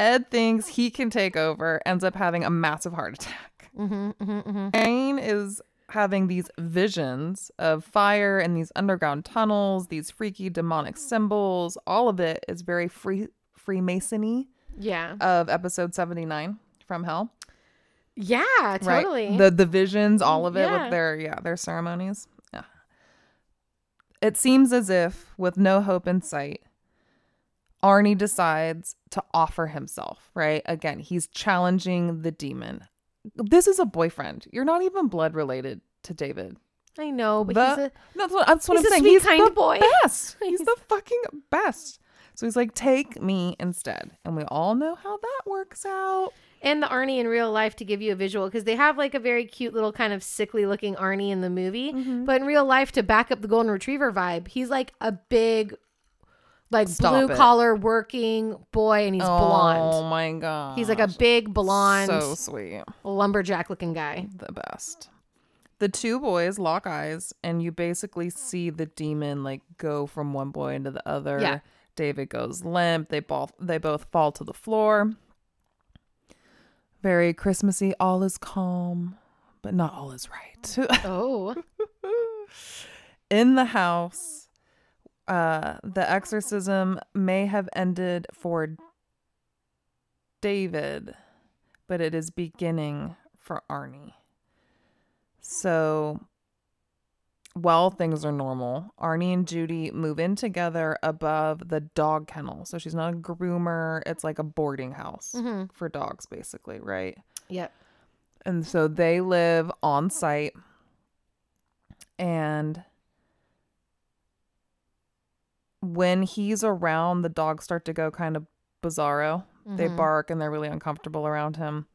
Ed thinks he can take over, ends up having a massive heart attack. Mm-hmm, mm-hmm, mm-hmm. Is having these visions of fire and these underground tunnels, these freaky demonic symbols. All of it is very free Freemasony Yeah. of episode 79 from Hell. Yeah, Right? totally. The the visions, all of it Yeah. with their yeah, their ceremonies. Yeah. It seems as if with no hope in sight, Arnie decides to offer himself, right? Again, he's challenging the demon. This is a boyfriend. You're not even blood related to David. I know, but The- he's a No, that's what, that's what He's I'm saying. sweet, he's kind the boy. best. He's the fucking best. So he's like, take me instead. And we all know how that works out. and the Arnie in real life to give you a visual because they have like a very cute little kind of sickly looking Arnie in the movie, Mm-hmm. but in real life to back up the golden retriever vibe, he's like a big, like Stop blue it. collar working boy, and he's Oh blonde. Oh my god. He's like a big blonde so sweet. lumberjack looking guy. the best. The two boys lock eyes, and you basically see the demon like go from one boy into the other. Yeah. David goes limp. They both they both fall to the floor. Very Christmassy. All is calm, but not all is right. Oh, In the house, uh, the exorcism may have ended for David, but it is beginning for Arnie. So, while things are normal, Arnie and Judy move in together above the dog kennel. So, she's not a groomer, it's like a boarding house hmm for dogs, basically, right? yep. And so they live on site. And when he's around, the dogs start to go kind of bizarro. They Mhm. bark and they're really uncomfortable around him.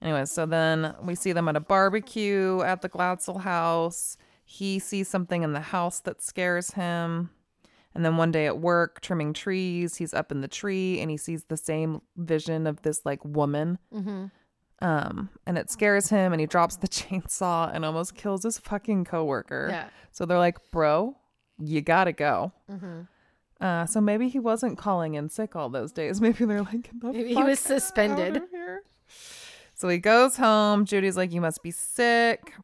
Anyways, so then we see them at a barbecue at the Glatzel house. He sees something in the house that scares him. And then one day at work, trimming trees, he's up in the tree and he sees the same vision of this like woman hmm um and it scares him and he drops the chainsaw and almost kills his fucking coworker Yeah. so they're like bro you gotta go hmm uh so maybe he wasn't calling in sick all those days. Maybe they're like the Maybe he was suspended." so he goes home. Judy's like you must be sick.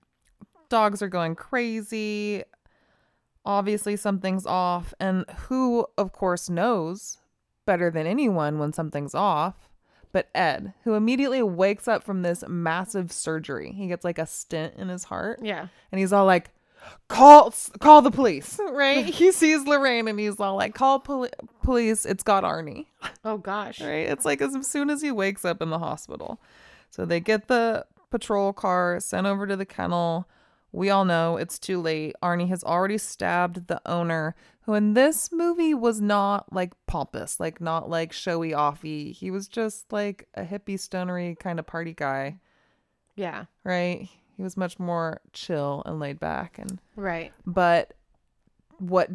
Dogs are going crazy. Obviously something's off. And who of course knows better than anyone when something's off but Ed, who immediately wakes up from this massive surgery. He gets like a stent in his heart. Yeah. and he's all like call call the police, right? he sees Lorraine and he's all like call poli- police, it's got Arnie. Oh gosh. Right? It's like as soon as he wakes up in the hospital. So they get the patrol car sent over to the kennel. We all know it's too late. Arnie has already stabbed the owner, who in this movie was not like pompous, like not like showy offy. He was just like a hippie stonery kind of party guy, Yeah. right? He was much more chill and laid back and Right. but what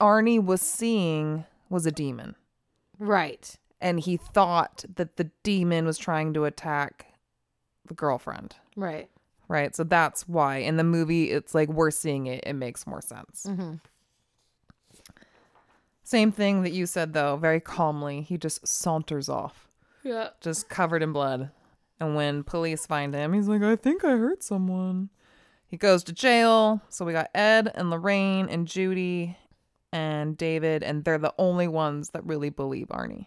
Arnie was seeing was a demon. Right. and he thought that the demon was trying to attack the girlfriend. Right. Right. So that's why in the movie, it's like we're seeing it. It makes more sense. Mm-hmm. Same thing that you said, though, very calmly. He just saunters off, Yeah. just covered in blood. And when police find him, he's like, I think I hurt someone. He goes to jail. So we got Ed and Lorraine and Judy and David, and they're the only ones that really believe Arnie.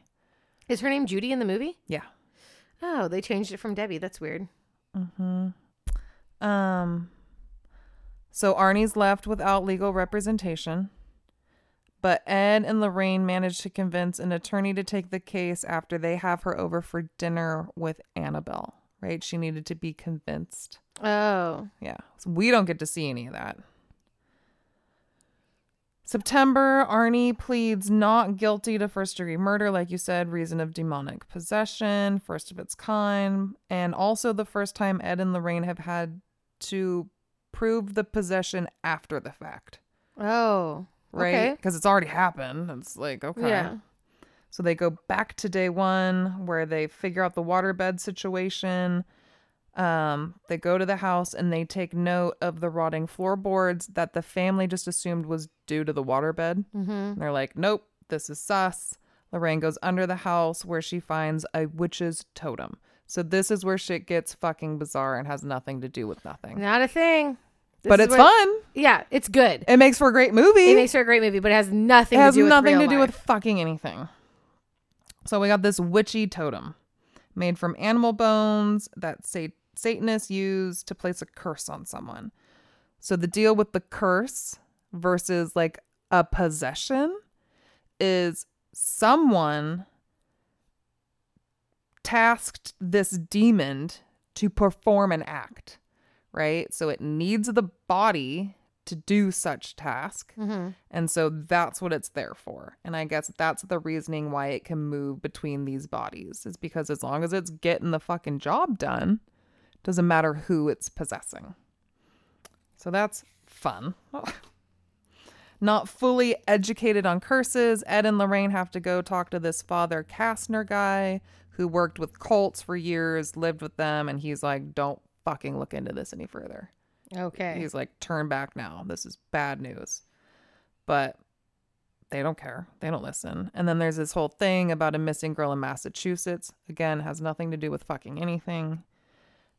Is her name Judy in the movie? Yeah. Oh, they changed it from Debbie. That's weird. Mm-hmm. Um so Arnie's left without legal representation. But Ed and Lorraine manage to convince an attorney to take the case after they have her over for dinner with Annabelle, right? She needed to be convinced. Oh. Yeah. So we don't get to see any of that. September, Arnie pleads not guilty to first degree murder, like you said, reason of demonic possession, first of its kind, and also the first time Ed and Lorraine have had to prove the possession after the fact, Oh. Right? Okay. Because it's already happened. It's like, okay. Yeah. So they go back to day one where they figure out the waterbed situation. Um, they go to the house and they take note of the rotting floorboards that the family just assumed was due to the waterbed. Mm-hmm. They're like, nope, this is sus. Lorraine goes under the house where she finds a witch's totem. So this is where shit gets fucking bizarre and has nothing to do with nothing. Not a thing. This but it's fun. Yeah, it's good. It makes for a great movie. It makes for a great movie, but it has nothing It has to do with nothing real to do with fucking anything. So we got this witchy totem made from animal bones that sa- Satanists use to place a curse on someone. So the deal with the curse versus like a possession is someone tasked this demon to perform an act, right? So it needs the body to do such task. Mm-hmm. And so that's what it's there for. And I guess that's the reasoning why it can move between these bodies is because as long as it's getting the fucking job done, doesn't matter who it's possessing. So that's fun. Not fully educated on curses, Ed and Lorraine have to go talk to this Father Kastner guy who worked with cults for years, lived with them, and he's like, don't fucking look into this any further. Okay. He's like, turn back now. This is bad news. But they don't care. They don't listen. And then there's this whole thing about a missing girl in Massachusetts. Again, has nothing to do with fucking anything.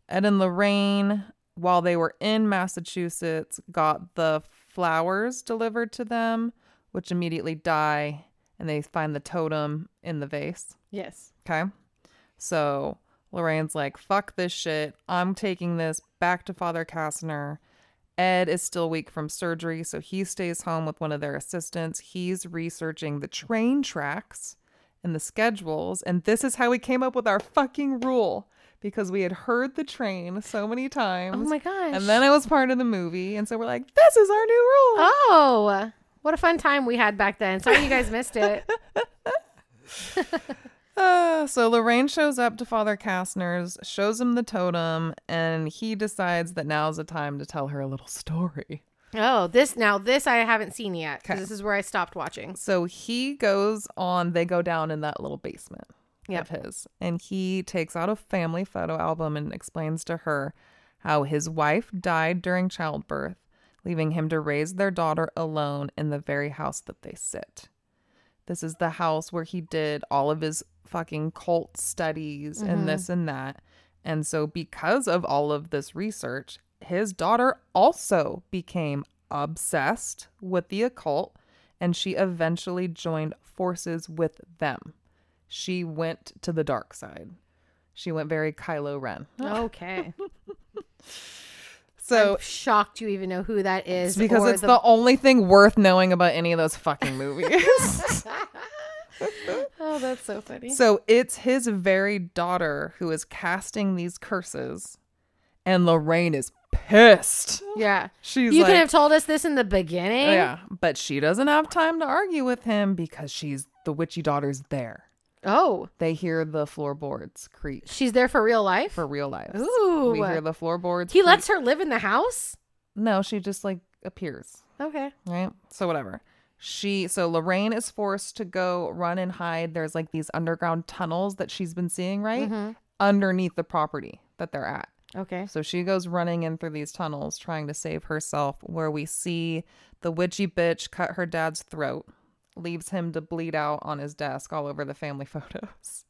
Ed and Lorraine, while they were in Massachusetts, got the flowers delivered to them, which immediately die, and they find the totem in the vase. yes. Okay. So Lorraine's like, fuck this shit. I'm taking this back to Father Kastner. Ed is still weak from surgery, so he stays home with one of their assistants. He's researching the train tracks and the schedules. And this is how we came up with our fucking rule because we had heard the train so many times. Oh my gosh. And then it was part of the movie. And so we're like, this is our new rule. Oh, what a fun time we had back then. Sorry you guys missed it. Uh, so Lorraine shows up to Father Kastner's, shows him the totem, and he decides that now's the time to tell her a little story. Oh, this now this I haven't seen yet. 'cause Okay. This is where I stopped watching. So he goes on, they go down in that little basement Yep. of his, and he takes out a family photo album and explains to her how his wife died during childbirth, leaving him to raise their daughter alone in the very house that they sit. This is the house where he did all of his fucking cult studies and mm-hmm. this and that. And so, because of all of this research, his daughter also became obsessed with the occult and she eventually joined forces with them. She went to the dark side. She went very Kylo Ren. Okay. So, I'm shocked you even know who that is. it's because it's the... only thing worth knowing about any of those fucking movies. Oh, that's so funny. So it's his very daughter who is casting these curses, and Lorraine is pissed. yeah. She's you like, could have told us this in the beginning. yeah, but she doesn't have time to argue with him because she's the witchy daughter's there. Oh, They hear the floorboards creak she's there for real life. for real life. Ooh. we hear the floorboards. he creak. lets her live in the house. no, she just like appears, Okay. right? So whatever. She so Lorraine is forced to go run and hide. There's like these underground tunnels that she's been seeing, right? Mm-hmm. Underneath the property that they're at. Okay. So she goes running in through these tunnels trying to save herself, where we see the witchy bitch cut her dad's throat, leaves him to bleed out on his desk all over the family photos.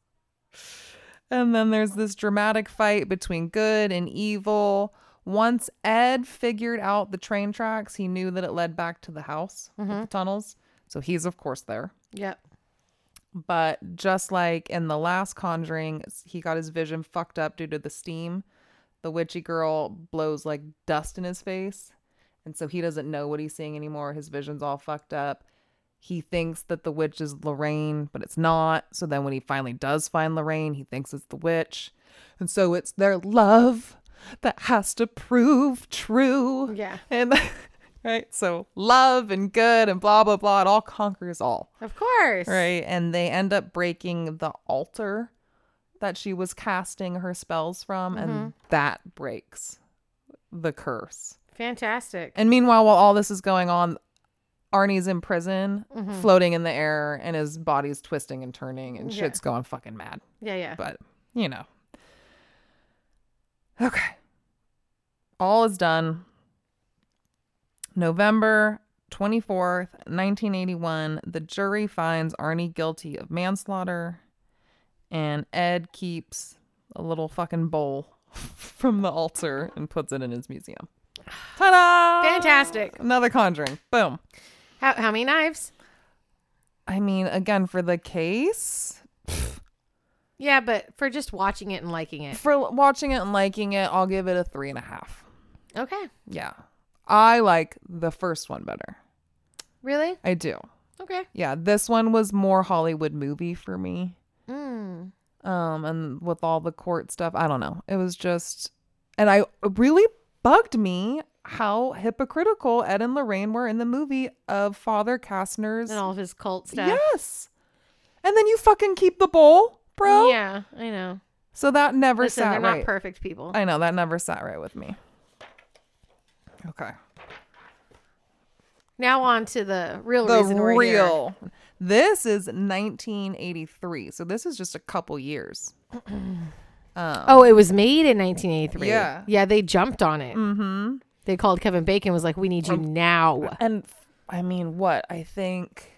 And then there's this dramatic fight between good and evil. Once Ed figured out the train tracks, he knew that it led back to the house with the mm-hmm. tunnels. So he's, of course, there. Yep. But just like in the last Conjuring, he got his vision fucked up due to the steam. The witchy girl blows like dust in his face. And so he doesn't know what he's seeing anymore. His vision's all fucked up. He thinks that the witch is Lorraine, but it's not. So then when he finally does find Lorraine, he thinks it's the witch. And so it's their love that has to prove true. Yeah. And right. So love and good and blah blah blah. It all conquers all. Of course. Right. And they end up breaking the altar that she was casting her spells from, and mm-hmm. that breaks the curse. Fantastic. And meanwhile, while all this is going on, Arnie's in prison, mm-hmm. floating in the air, and his body's twisting and turning, and Yeah. shit's going fucking mad. Yeah, yeah. But, you know. Okay. All is done. November 24th, 1981, the jury finds Arnie guilty of manslaughter, and Ed keeps a little fucking bowl from the altar and puts it in his museum. Ta da! Fantastic. Another conjuring. Boom. How how many knives? I mean, again, for the case, Yeah, but for just watching it and liking it. for watching it and liking it, I'll give it a three and a half. Okay. Yeah. I like the first one better. Really? I do. Okay. Yeah, this one was more Hollywood movie for me. Mm. Um and with all the court stuff, I don't know. It was just and I really bugged me how hypocritical Ed and Lorraine were in the movie of Father Kastner's And all of his cult stuff. Yes. And then you fucking keep the bowl, bro. Yeah, I know. So that never Listen, sat they're right. not perfect people. I know that never sat right with me. Okay. now on to the real The reason we're here. real. This is 1983. So this is just a couple years. Oh, it was made in 1983. Yeah. Yeah, they jumped on it. Mm-hmm. They called Kevin Bacon was like, "We need you now." And I mean, what? I think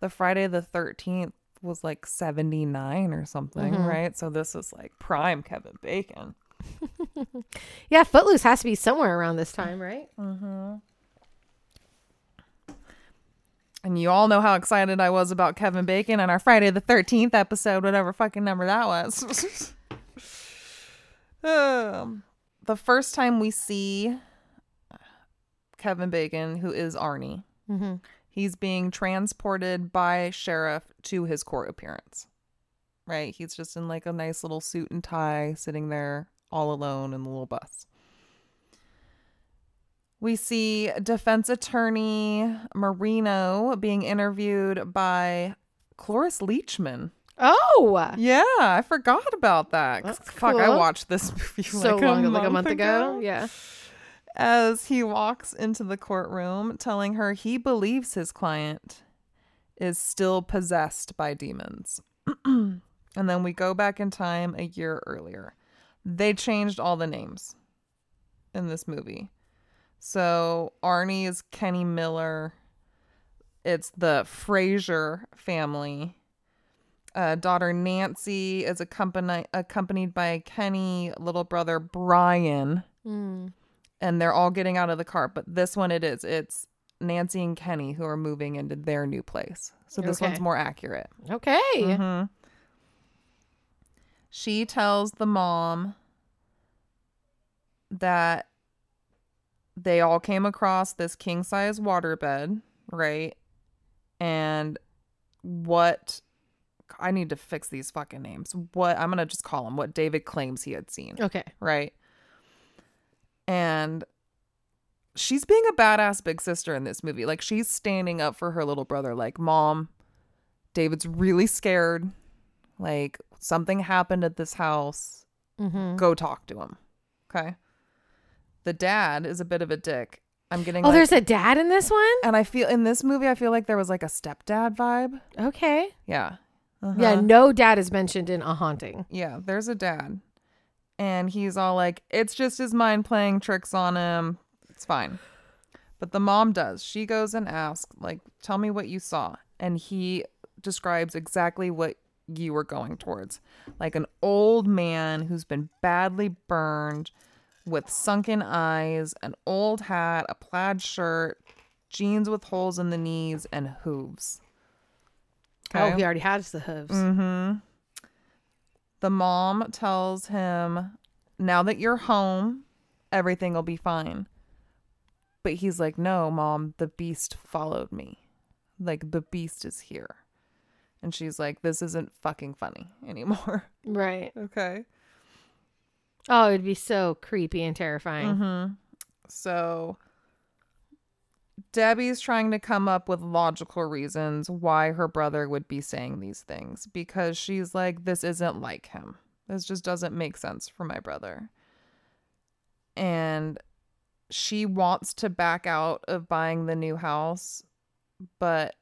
the Friday the 13th was like 79 or something, Mm-hmm. right? So this is like prime Kevin Bacon. Yeah, Footloose has to be somewhere around this time, right? And you all know how excited I was about Kevin Bacon and our Friday the 13th episode, whatever fucking number that was. um, the first time we see Kevin Bacon, who is Arnie, Mm-hmm. he's being transported by sheriff to his court appearance. Right? He's just in like a nice little suit and tie, sitting there all alone in the little bus. We see defense attorney Marino being interviewed by Cloris Leachman. Oh, Yeah, I forgot about that. Fuck, I watched this movie so like long, a like a month ago. Yeah. As he walks into the courtroom, telling her he believes his client is still possessed by demons. and then we go back in time a year earlier. They changed all the names in this movie. So Arnie is Kenny Miller. It's the Fraser family. Uh, daughter Nancy is accompanied accompanied by Kenny, little brother Brian Mm. And they're all getting out of the car. But this one, it is. It's Nancy and Kenny who are moving into their new place. So this Okay. one's more accurate. Okay. Mhm. She tells the mom that they all came across this king size waterbed, right? And what I need to fix these fucking names. What I'm gonna just call him what David claims he had seen Okay. right? And she's being a badass big sister in this movie. Like she's standing up for her little brother like, "Mom, David's really scared. Like something happened at this house. Mm-hmm. Go talk to him." Okay? The dad is a bit of a dick I'm getting Oh, like, there's a dad in this one? and I feel in this movie I feel like there was like a stepdad vibe. Okay. Yeah. Yeah, Uh-huh. no dad is mentioned in A Haunting. Yeah, there's a dad. And he's all like, it's just his mind playing tricks on him. It's fine. But the mom does. She goes and asks, like, tell me what you saw. And he describes exactly what you were going towards. Like an old man who's been badly burned with sunken eyes, an old hat, a plaid shirt, jeans with holes in the knees, and hooves. Oh, he already has the hooves. Mm-hmm. The mom tells him, now that you're home, everything will be fine. But he's like, no, mom, the beast followed me. Like, the beast is here. And she's like, this isn't fucking funny anymore. Right. Okay. Oh, it'd be so creepy and terrifying. Mm-hmm. So Debbie's trying to come up with logical reasons why her brother would be saying these things because she's like, this isn't like him. This just doesn't make sense for my brother. And she wants to back out of buying the new house, but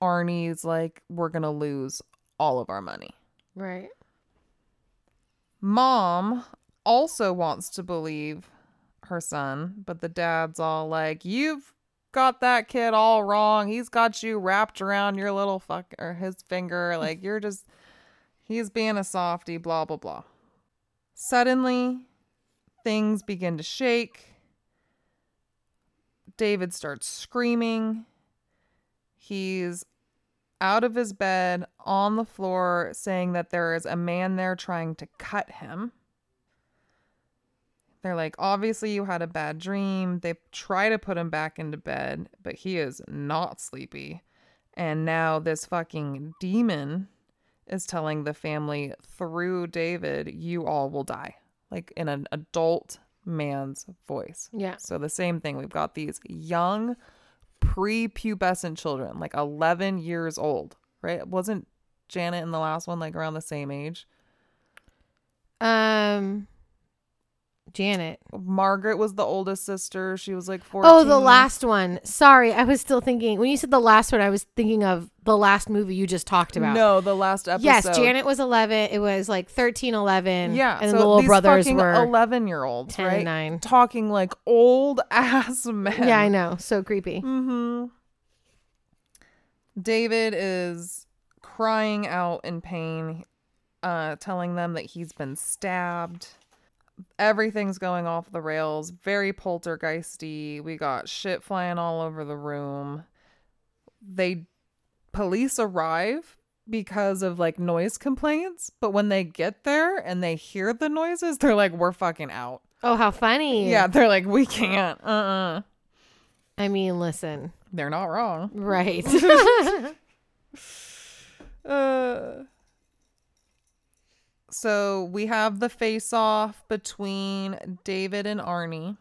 Arnie's like, we're going to lose all of our money. Right. Mom also wants to believe her son, but the dad's all like, "You've got that kid all wrong. He's got you wrapped around your little fuck or his finger. Like you're just he's being a softy, blah blah blah." Suddenly, things begin to shake. David starts screaming. He's out of his bed on the floor saying that there is a man there trying to cut him. They're like, obviously, you had a bad dream. They try to put him back into bed, but he is not sleepy. And now this fucking demon is telling the family through David, you all will die. Like in an adult man's voice. Yeah. So the same thing. We've got these young, prepubescent children, like 11 years old, right? Wasn't Janet in the last one like around the same age? Um, Janet. Margaret was the oldest sister. She was like 14. Oh, the last one. Sorry, I was still thinking when you said the last one. I was thinking of the last movie you just talked about. No, the last episode. Yes, Janet was 11. It was like 13, 11. Yeah, And so the little brothers were 11 year olds, 10 right? 9. Talking like old ass men. Yeah, I know. So creepy. Mm-hmm. David is crying out in pain, uh, telling them that he's been stabbed. Everything's going off the rails. Very poltergeisty. We got shit flying all over the room. They police arrive because of like noise complaints, but when they get there and they hear the noises, they're like, "We're fucking out." Oh, how funny. Yeah, they're like, "We can't." Uh-uh. I mean, listen. They're not wrong. Right. Uh, so we have the face off between David and Arnie.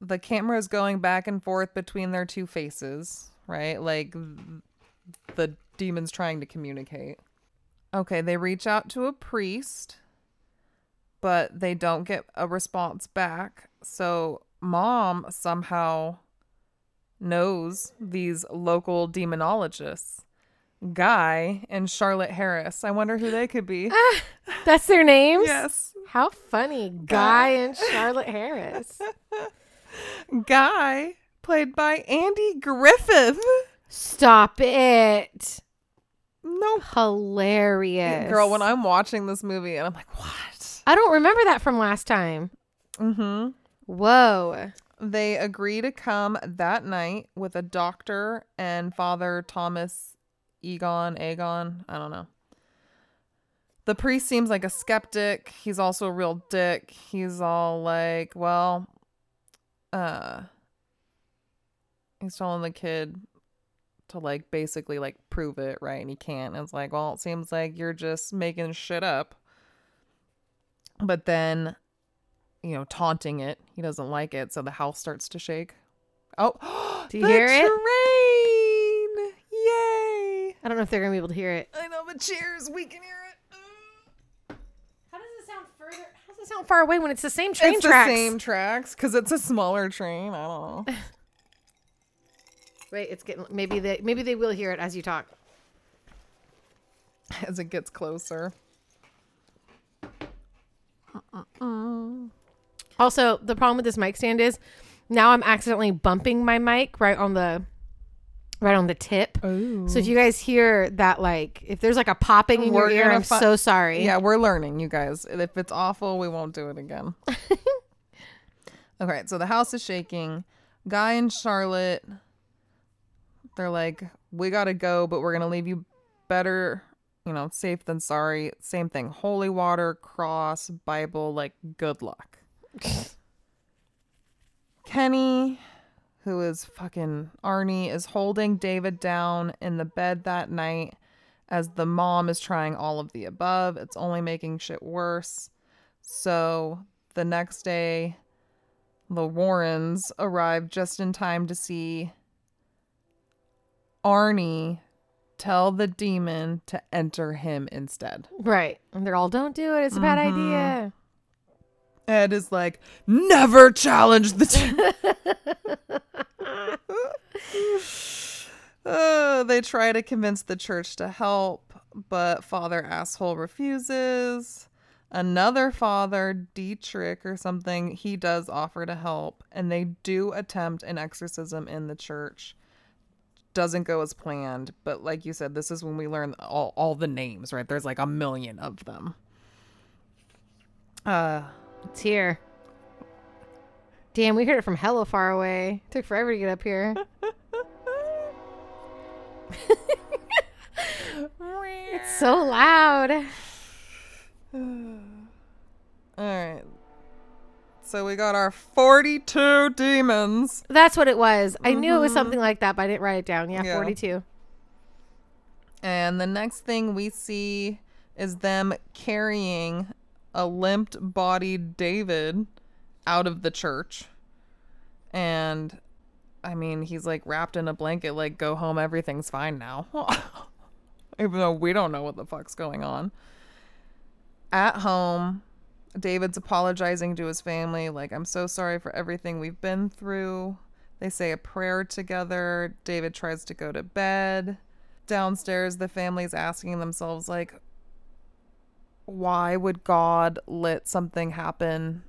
The camera is going back and forth between their two faces, right? Like the demons trying to communicate. Okay, they reach out to a priest, but they don't get a response back. So mom somehow knows these local demonologists, Guy and Charlotte Harris. I wonder who they could be. That's their names? yes. How funny. Guy and Charlotte Harris. Guy, played by Andy Griffith. Stop it. No. Hilarious. Girl, when I'm watching this movie and I'm like, what? I don't remember that from last time. Mm-hmm. Whoa. They agree to come that night with a doctor and Father Thomas Egon, Aegon, I don't know. The priest seems like a skeptic. He's also a real dick. He's all like, well, uh he's telling the kid to like basically like prove it, right? And he can't. And it's like, well, it seems like you're just making shit up. But then you know, taunting it. He doesn't like it, so the house starts to shake. Oh, Do you hear it? Train! Yay! I don't know if they're going to be able to hear it. I know, but cheers, we can hear it. How does it sound further? How doesn't sound far away when it's the same train it's tracks? the same tracks because it's a smaller train. I don't know. Wait, it's getting maybe they maybe they will hear it as you talk. As it gets closer. Also, the problem with this mic stand is now I'm accidentally bumping my mic right on the right on the tip. Oh. So if you guys hear that like if there's like a popping in your ear, I'm fi- so sorry. Yeah, we're learning, you guys. If it's awful, we won't do it again. okay, so the house is shaking. Guy and Charlotte, they're like, we gotta go, but we're gonna leave you better, you know, safe than sorry. Same thing. Holy water, cross, Bible, like, good luck. Kenny, who is fucking Arnie, is holding David down in the bed that night as the mom is trying all of the above. It's only making shit worse. So the next day, the Warrens arrive just in time to see Arnie tell the demon to enter him instead. Right. And they're all don't do it. It's a bad Mm-hmm. idea. Ed is like, never challenge the. T-. Uh, they try to convince the church to help, but Father Asshole refuses. Another father, Dietrich or something, he does offer to help, and they do attempt an exorcism in the church. Doesn't go as planned, but like you said, this is when we learn all, all the names, right? There's like a million of them. Uh, It's here. Damn, we heard it from hella far away. Took forever to get up here. it's so loud. All right. So we got our 42 demons. That's what it was. I knew it was mm-hmm. something like that, but I didn't write it down. Yeah, Yeah. 42. And the next thing we see is them carrying a limped bodied David out of the church. And I mean, he's like wrapped in a blanket, like, go home, everything's fine now. Even though we don't know what the fuck's going on. At home, David's apologizing to his family, like, I'm so sorry for everything we've been through. They say a prayer together. David tries to go to bed. Downstairs, the family's asking themselves, like, why would God let something happen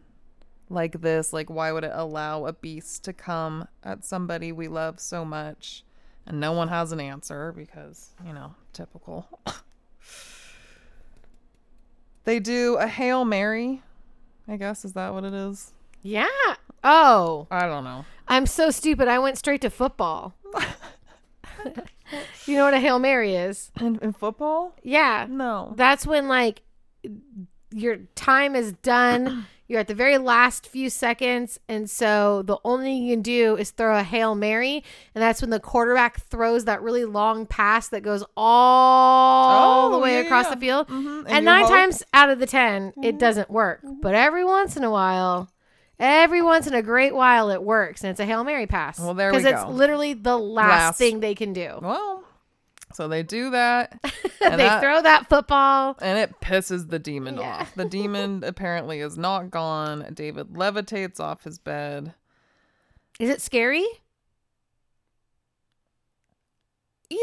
like this? Like, why would it allow a beast to come at somebody we love so much? And no one has an answer because, you know, typical. they do a Hail Mary, I guess. Is that what it is? Yeah. Oh, I don't know. I'm so stupid. I went straight to football. you know what a Hail Mary is? In, in football? Yeah. No. That's when like your time is done. You're at the very last few seconds, and so the only thing you can do is throw a hail mary, and that's when the quarterback throws that really long pass that goes all the Oh, way yeah, across yeah. the field. Mhm. And And, nine hope- Mm-hmm. times out of the 10 it doesn't work. But every once in a while, every once in a great while, it works, and it's a hail mary pass. Well, there we go. because it's literally the last, Last. thing they can do. Well, so they do that. they that- throw that football. And it pisses the demon Yeah. off. The demon apparently is not gone. David levitates off his bed. Is it scary? Yeah.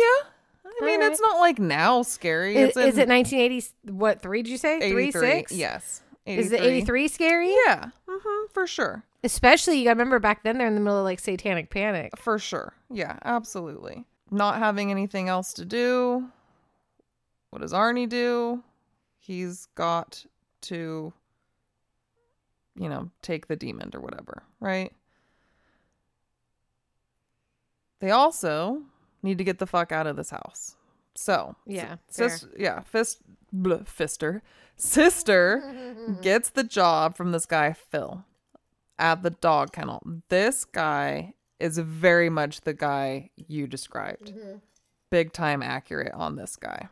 I mean, Alright. it's not like now scary. Is, It's is in it 1980? What three did you say? Three six. Yes. Is the 83 scary? Yeah. hmm for sure. Especially you got to remember back then they're in the middle of like satanic panic. For sure. Yeah, absolutely. Not having anything else to do. What does Arnie do? He's got to, you know, take the demon or whatever, right? They also need to get the fuck out of this house. So, Yeah, sis, yeah, fist, bleh, fister, sister gets the job from this guy Phil at the dog kennel. This guy is very much the guy you described. Big time accurate on this guy.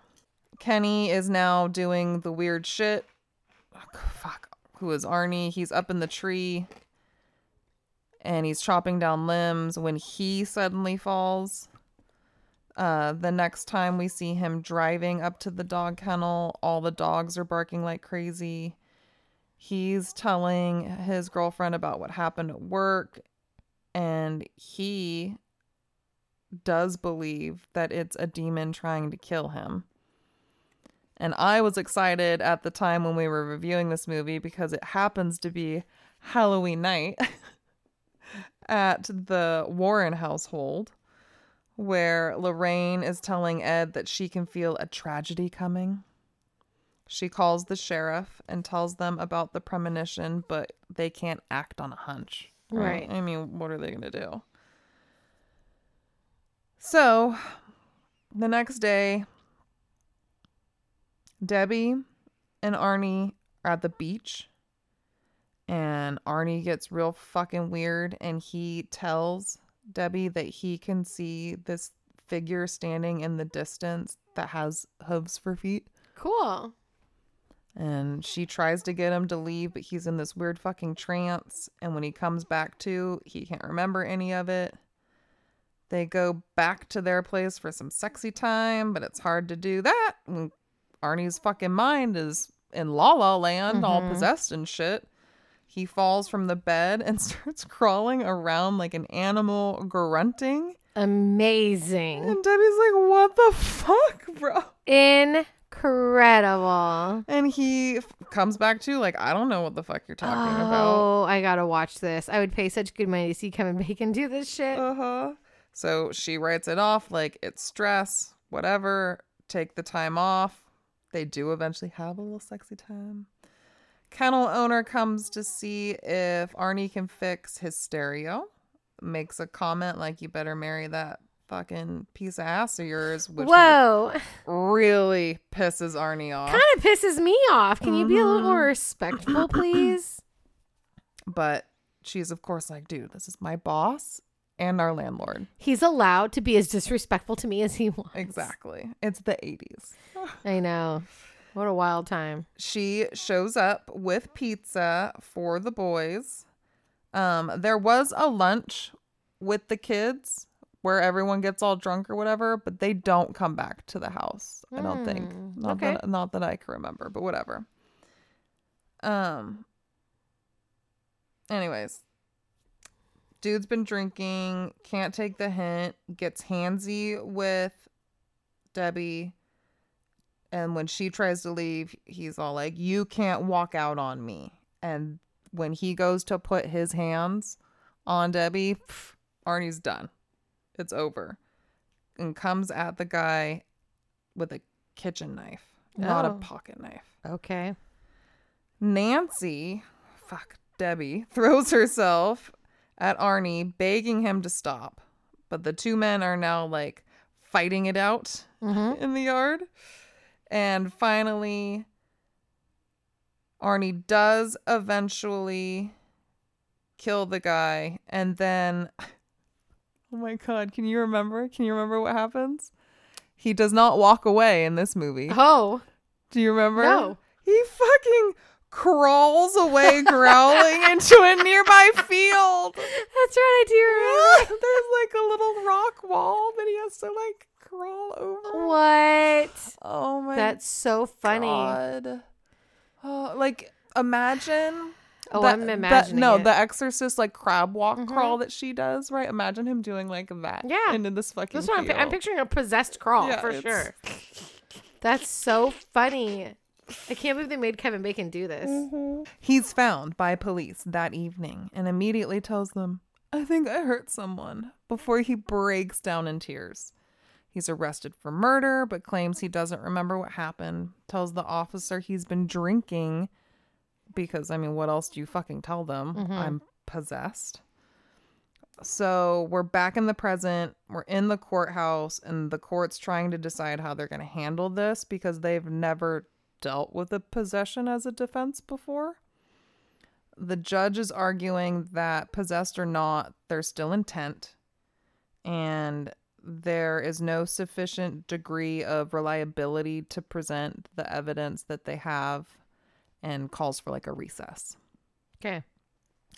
Kenny is now doing the weird shit. Oh, fuck. Who is Arnie? He's up in the tree and he's chopping down limbs when he suddenly falls. Uh, the next time we see him driving up to the dog kennel, all the dogs are barking like crazy. He's telling his girlfriend about what happened at work, and he does believe that it's a demon trying to kill him. And I was excited at the time when we were reviewing this movie because it happens to be Halloween night at the Warren household where Lorraine is telling Ed that she can feel a tragedy coming. She calls the sheriff and tells them about the premonition, but they can't act on a hunch. Right. I mean, what are they going to do? So, the next day, Debbie and Arnie are at the beach, and Arnie gets real fucking weird, and he tells Debbie that he can see this figure standing in the distance that has hooves for feet. Cool. And she tries to get him to leave, but he's in this weird fucking trance. And when he comes back to, he can't remember any of it. They go back to their place for some sexy time, but it's hard to do that when Arnie's fucking mind is in La La Land, all mm-hmm. possessed and shit. He falls from the bed and starts crawling around like an animal, grunting. Amazing. And Debbie's like, What the fuck, bro? Incredible. And he f- comes back to, like, I don't know what the fuck you're talking about. Oh, I gotta watch this. I would pay such good money to see Kevin Bacon do this shit. Uh huh. So she writes it off like it's stress, whatever. Take the time off. They do eventually have a little sexy time. Kennel owner comes to see if Arnie can fix his stereo. Makes a comment like, "You better marry that fucking piece of ass of yours," which Whoa. really pisses Arnie off. Kind of pisses me off. Can you be a little Mm-hmm. more respectful, please? But she's of course like, "Dude, this is my boss and our landlord." He's allowed to be as disrespectful to me as he wants. Exactly. It's the 80s. I know. What a wild time. she shows up with pizza for the boys. Um, there was a lunch with the kids where everyone gets all drunk or whatever, but they don't come back to the house. I don't think. Mm, Not okay. that not that I can remember, but whatever. Um. Anyways, dude's been drinking, can't take the hint, gets handsy with Debbie. And when she tries to leave, he's all like, You can't walk out on me. And when he goes to put his hands on Debbie, pff, Arnie's done. It's over. And comes at the guy with a kitchen knife, not a Oh. pocket knife. Okay. Nancy, fuck, Debbie, throws herself at Arnie, begging him to stop. But the two men are now like fighting it out Mm-hmm. in the yard. And finally, Arnie does eventually kill the guy. And then, oh my God, can you remember? Can you remember what happens? He does not walk away in this movie. Oh, Do you remember? No. He fucking crawls away growling into a nearby field. that's right. I do remember. There's like a little rock wall that he has to like crawl over. What? Oh my god. That's so funny. God. Oh, like imagine Oh, that- I'm that- no, it. the exorcist like crab walk Mhm. crawl that she does, right? Imagine him doing like that. Yeah. Into this fucking That's what I'm, I'm picturing a possessed crawl Yeah, for it's- sure. That's so funny. I can't believe they made Kevin Bacon do this. Mm-hmm. He's found by police that evening and immediately tells them, I think I hurt someone, before he breaks down in tears. He's arrested for murder, but claims he doesn't remember what happened. Tells the officer he's been drinking because, I mean, what else do you fucking tell them? Mm-hmm. I'm possessed. So we're back in the present. We're in the courthouse, and the court's trying to decide how they're going to handle this because they've never dealt with a possession as a defense before. The judge is arguing that possessed or not, there's still intent, and there is no sufficient degree of reliability to present the evidence that they have, and calls for like a recess. Okay.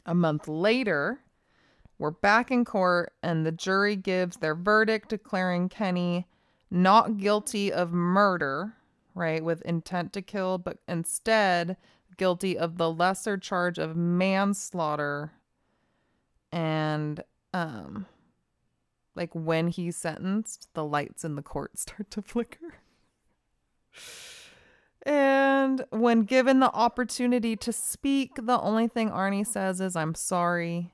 A month later, we're back in court, and the jury gives their verdict declaring Kenny not guilty of murder, right, with intent to kill, but instead guilty of the lesser charge of manslaughter. And um like when he's sentenced, the lights in the court start to flicker. And when given the opportunity to speak, the only thing Arnie says is, I'm sorry.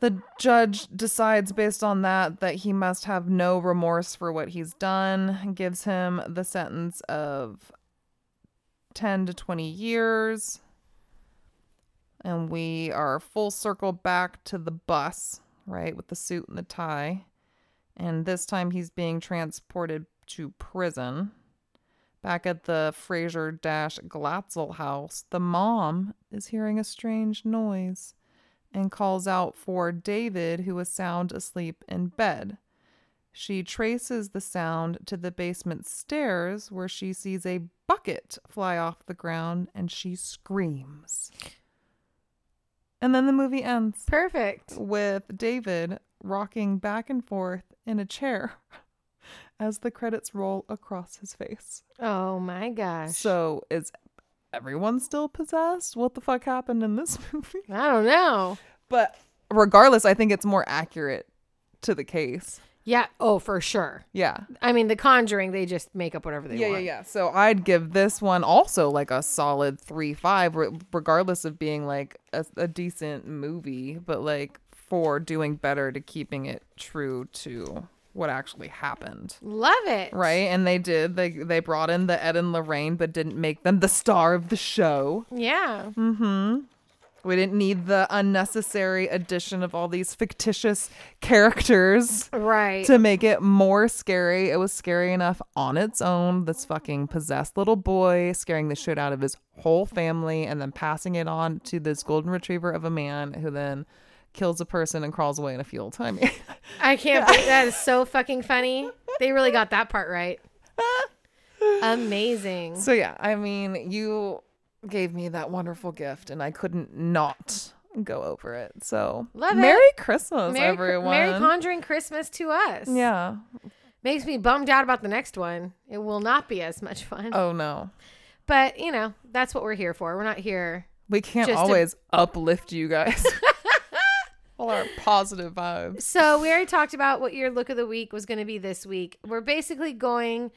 The judge decides based on that that he must have no remorse for what he's done, gives him the sentence of 10 to 20 years. And we are full circle back to the bus, right, with the suit and the tie. And this time he's being transported to prison. Back at the Fraser Glatzel house, the mom is hearing a strange noise and calls out for David, who is sound asleep in bed. She traces the sound to the basement stairs where she sees a bucket fly off the ground and she screams. And then the movie ends Perfect. with David rocking back and forth in a chair as the credits roll across his face. Oh my gosh. So is everyone still possessed? What the fuck happened in this movie? I don't know. But regardless, I think it's more accurate to the case. Yeah. Oh, for sure. Yeah. I mean, The Conjuring, they just make up whatever they yeah, want. yeah, yeah. Yeah. So I'd give this one also like a solid three five, regardless of being like a, a decent movie, but like for doing better to keeping it true to what actually happened. Love it. Right, and they did. They they brought in the Ed and Lorraine, but didn't make them the star of the show. Yeah. Mm-hmm. We didn't need the unnecessary addition of all these fictitious characters Right. to make it more scary. It was scary enough on its own. This fucking possessed little boy scaring the shit out of his whole family and then passing it on to this golden retriever of a man who then kills a person and crawls away in a field. I mean, I can't believe that is so fucking funny. They really got that part right. Amazing. so yeah, I mean, you gave me that wonderful gift and I couldn't not go over it. So Love Merry it. Christmas, Merry, everyone. Merry Conjuring Christmas to us. yeah. Makes me bummed out about the next one. It will not be as much fun. Oh no. But, you know, that's what we're here for. We're not here. We can't Just to- always uplift you guys. All our positive vibes. So, we already talked about what your look of the week was going to be this week. We're basically going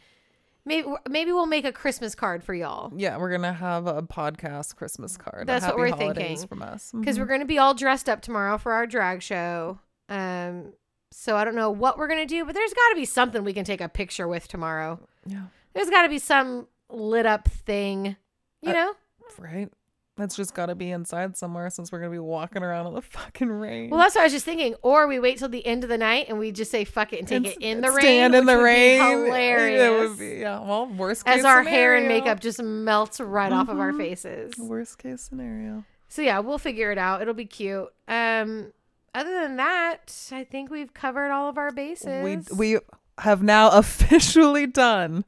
maybe maybe we'll make a Christmas card for y'all. Yeah, we're gonna have a podcast Christmas card. That's what we're thinking. from us. because Mhm. we're going to be all dressed up tomorrow for our drag show. Um, so I don't know what we're going to do, but there's got to be something we can take a picture with tomorrow. yeah, There's got to be some lit up thing, you Uh, know? right. That's just got to be inside somewhere since we're gonna be walking around in the fucking rain. Well, that's what I was just thinking. Or we wait till the end of the night and we just say fuck it and take And it in the rain. Stand in the rain. hilarious. It would be yeah. Well, worst case As our hair and makeup just melts right off of our Mhm. faces. Worst case scenario. So yeah, we'll figure it out. It'll be cute. Um, other than that, I think we've covered all of our bases. We we have now officially done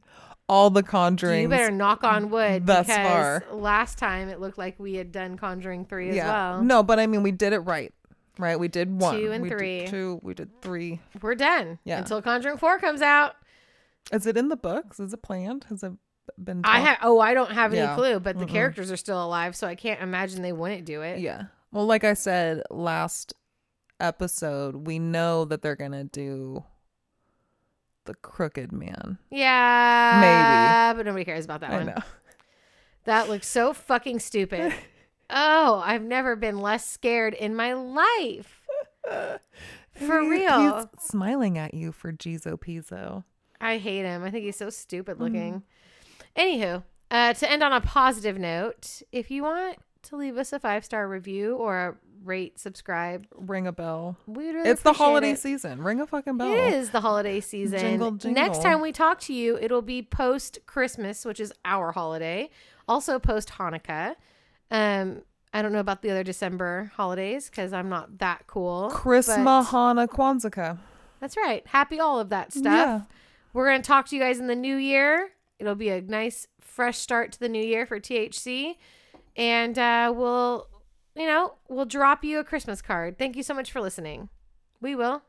all the conjurings. You better knock on wood thus far. last time it looked like we had done Conjuring three as well. No, but I mean, we did it right. Right, we did one, Two and we did three. two. We did three. We're done. Yeah. Until Conjuring four comes out. Is it in the books? Is it planned? Has it been? I have. Oh, I don't have any Yeah. clue, but the Mm-mm. characters are still alive, so I can't imagine they wouldn't do it. Yeah. Well, like I said last episode, we know that they're gonna do the Crooked Man. Yeah, Maybe. but nobody cares about that I one. know. That looks so fucking stupid. oh, I've never been less scared in my life. For He- real. He's smiling at you for Jizo Pizzo. I hate him. I think he's so Mm-hmm. stupid looking. Anywho, uh, to end on a positive note, if you want to leave us a five star review or a rate, subscribe, Ring a bell. we really it's the holiday it. season. Ring a fucking bell. It is the holiday season. Jingle, jingle. Next time we talk to you, it'll be post Christmas, which is our holiday. Also post Hanukkah. Um, I don't know about the other December holidays because I'm not that cool. Christmas, Hana, Kwanzaa. That's right. Happy all of that stuff. Yeah. We're gonna talk to you guys in the new year. It'll be a nice fresh start to the new year for THC, and uh, we'll, you know, we'll drop you a Christmas card. Thank you so much for listening. We will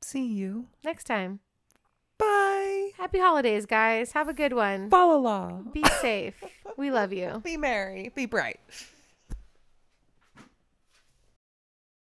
See you. next time. Bye. Happy holidays, guys. Have a good one. Fa la la. Be safe. We love you. Be merry. Be bright.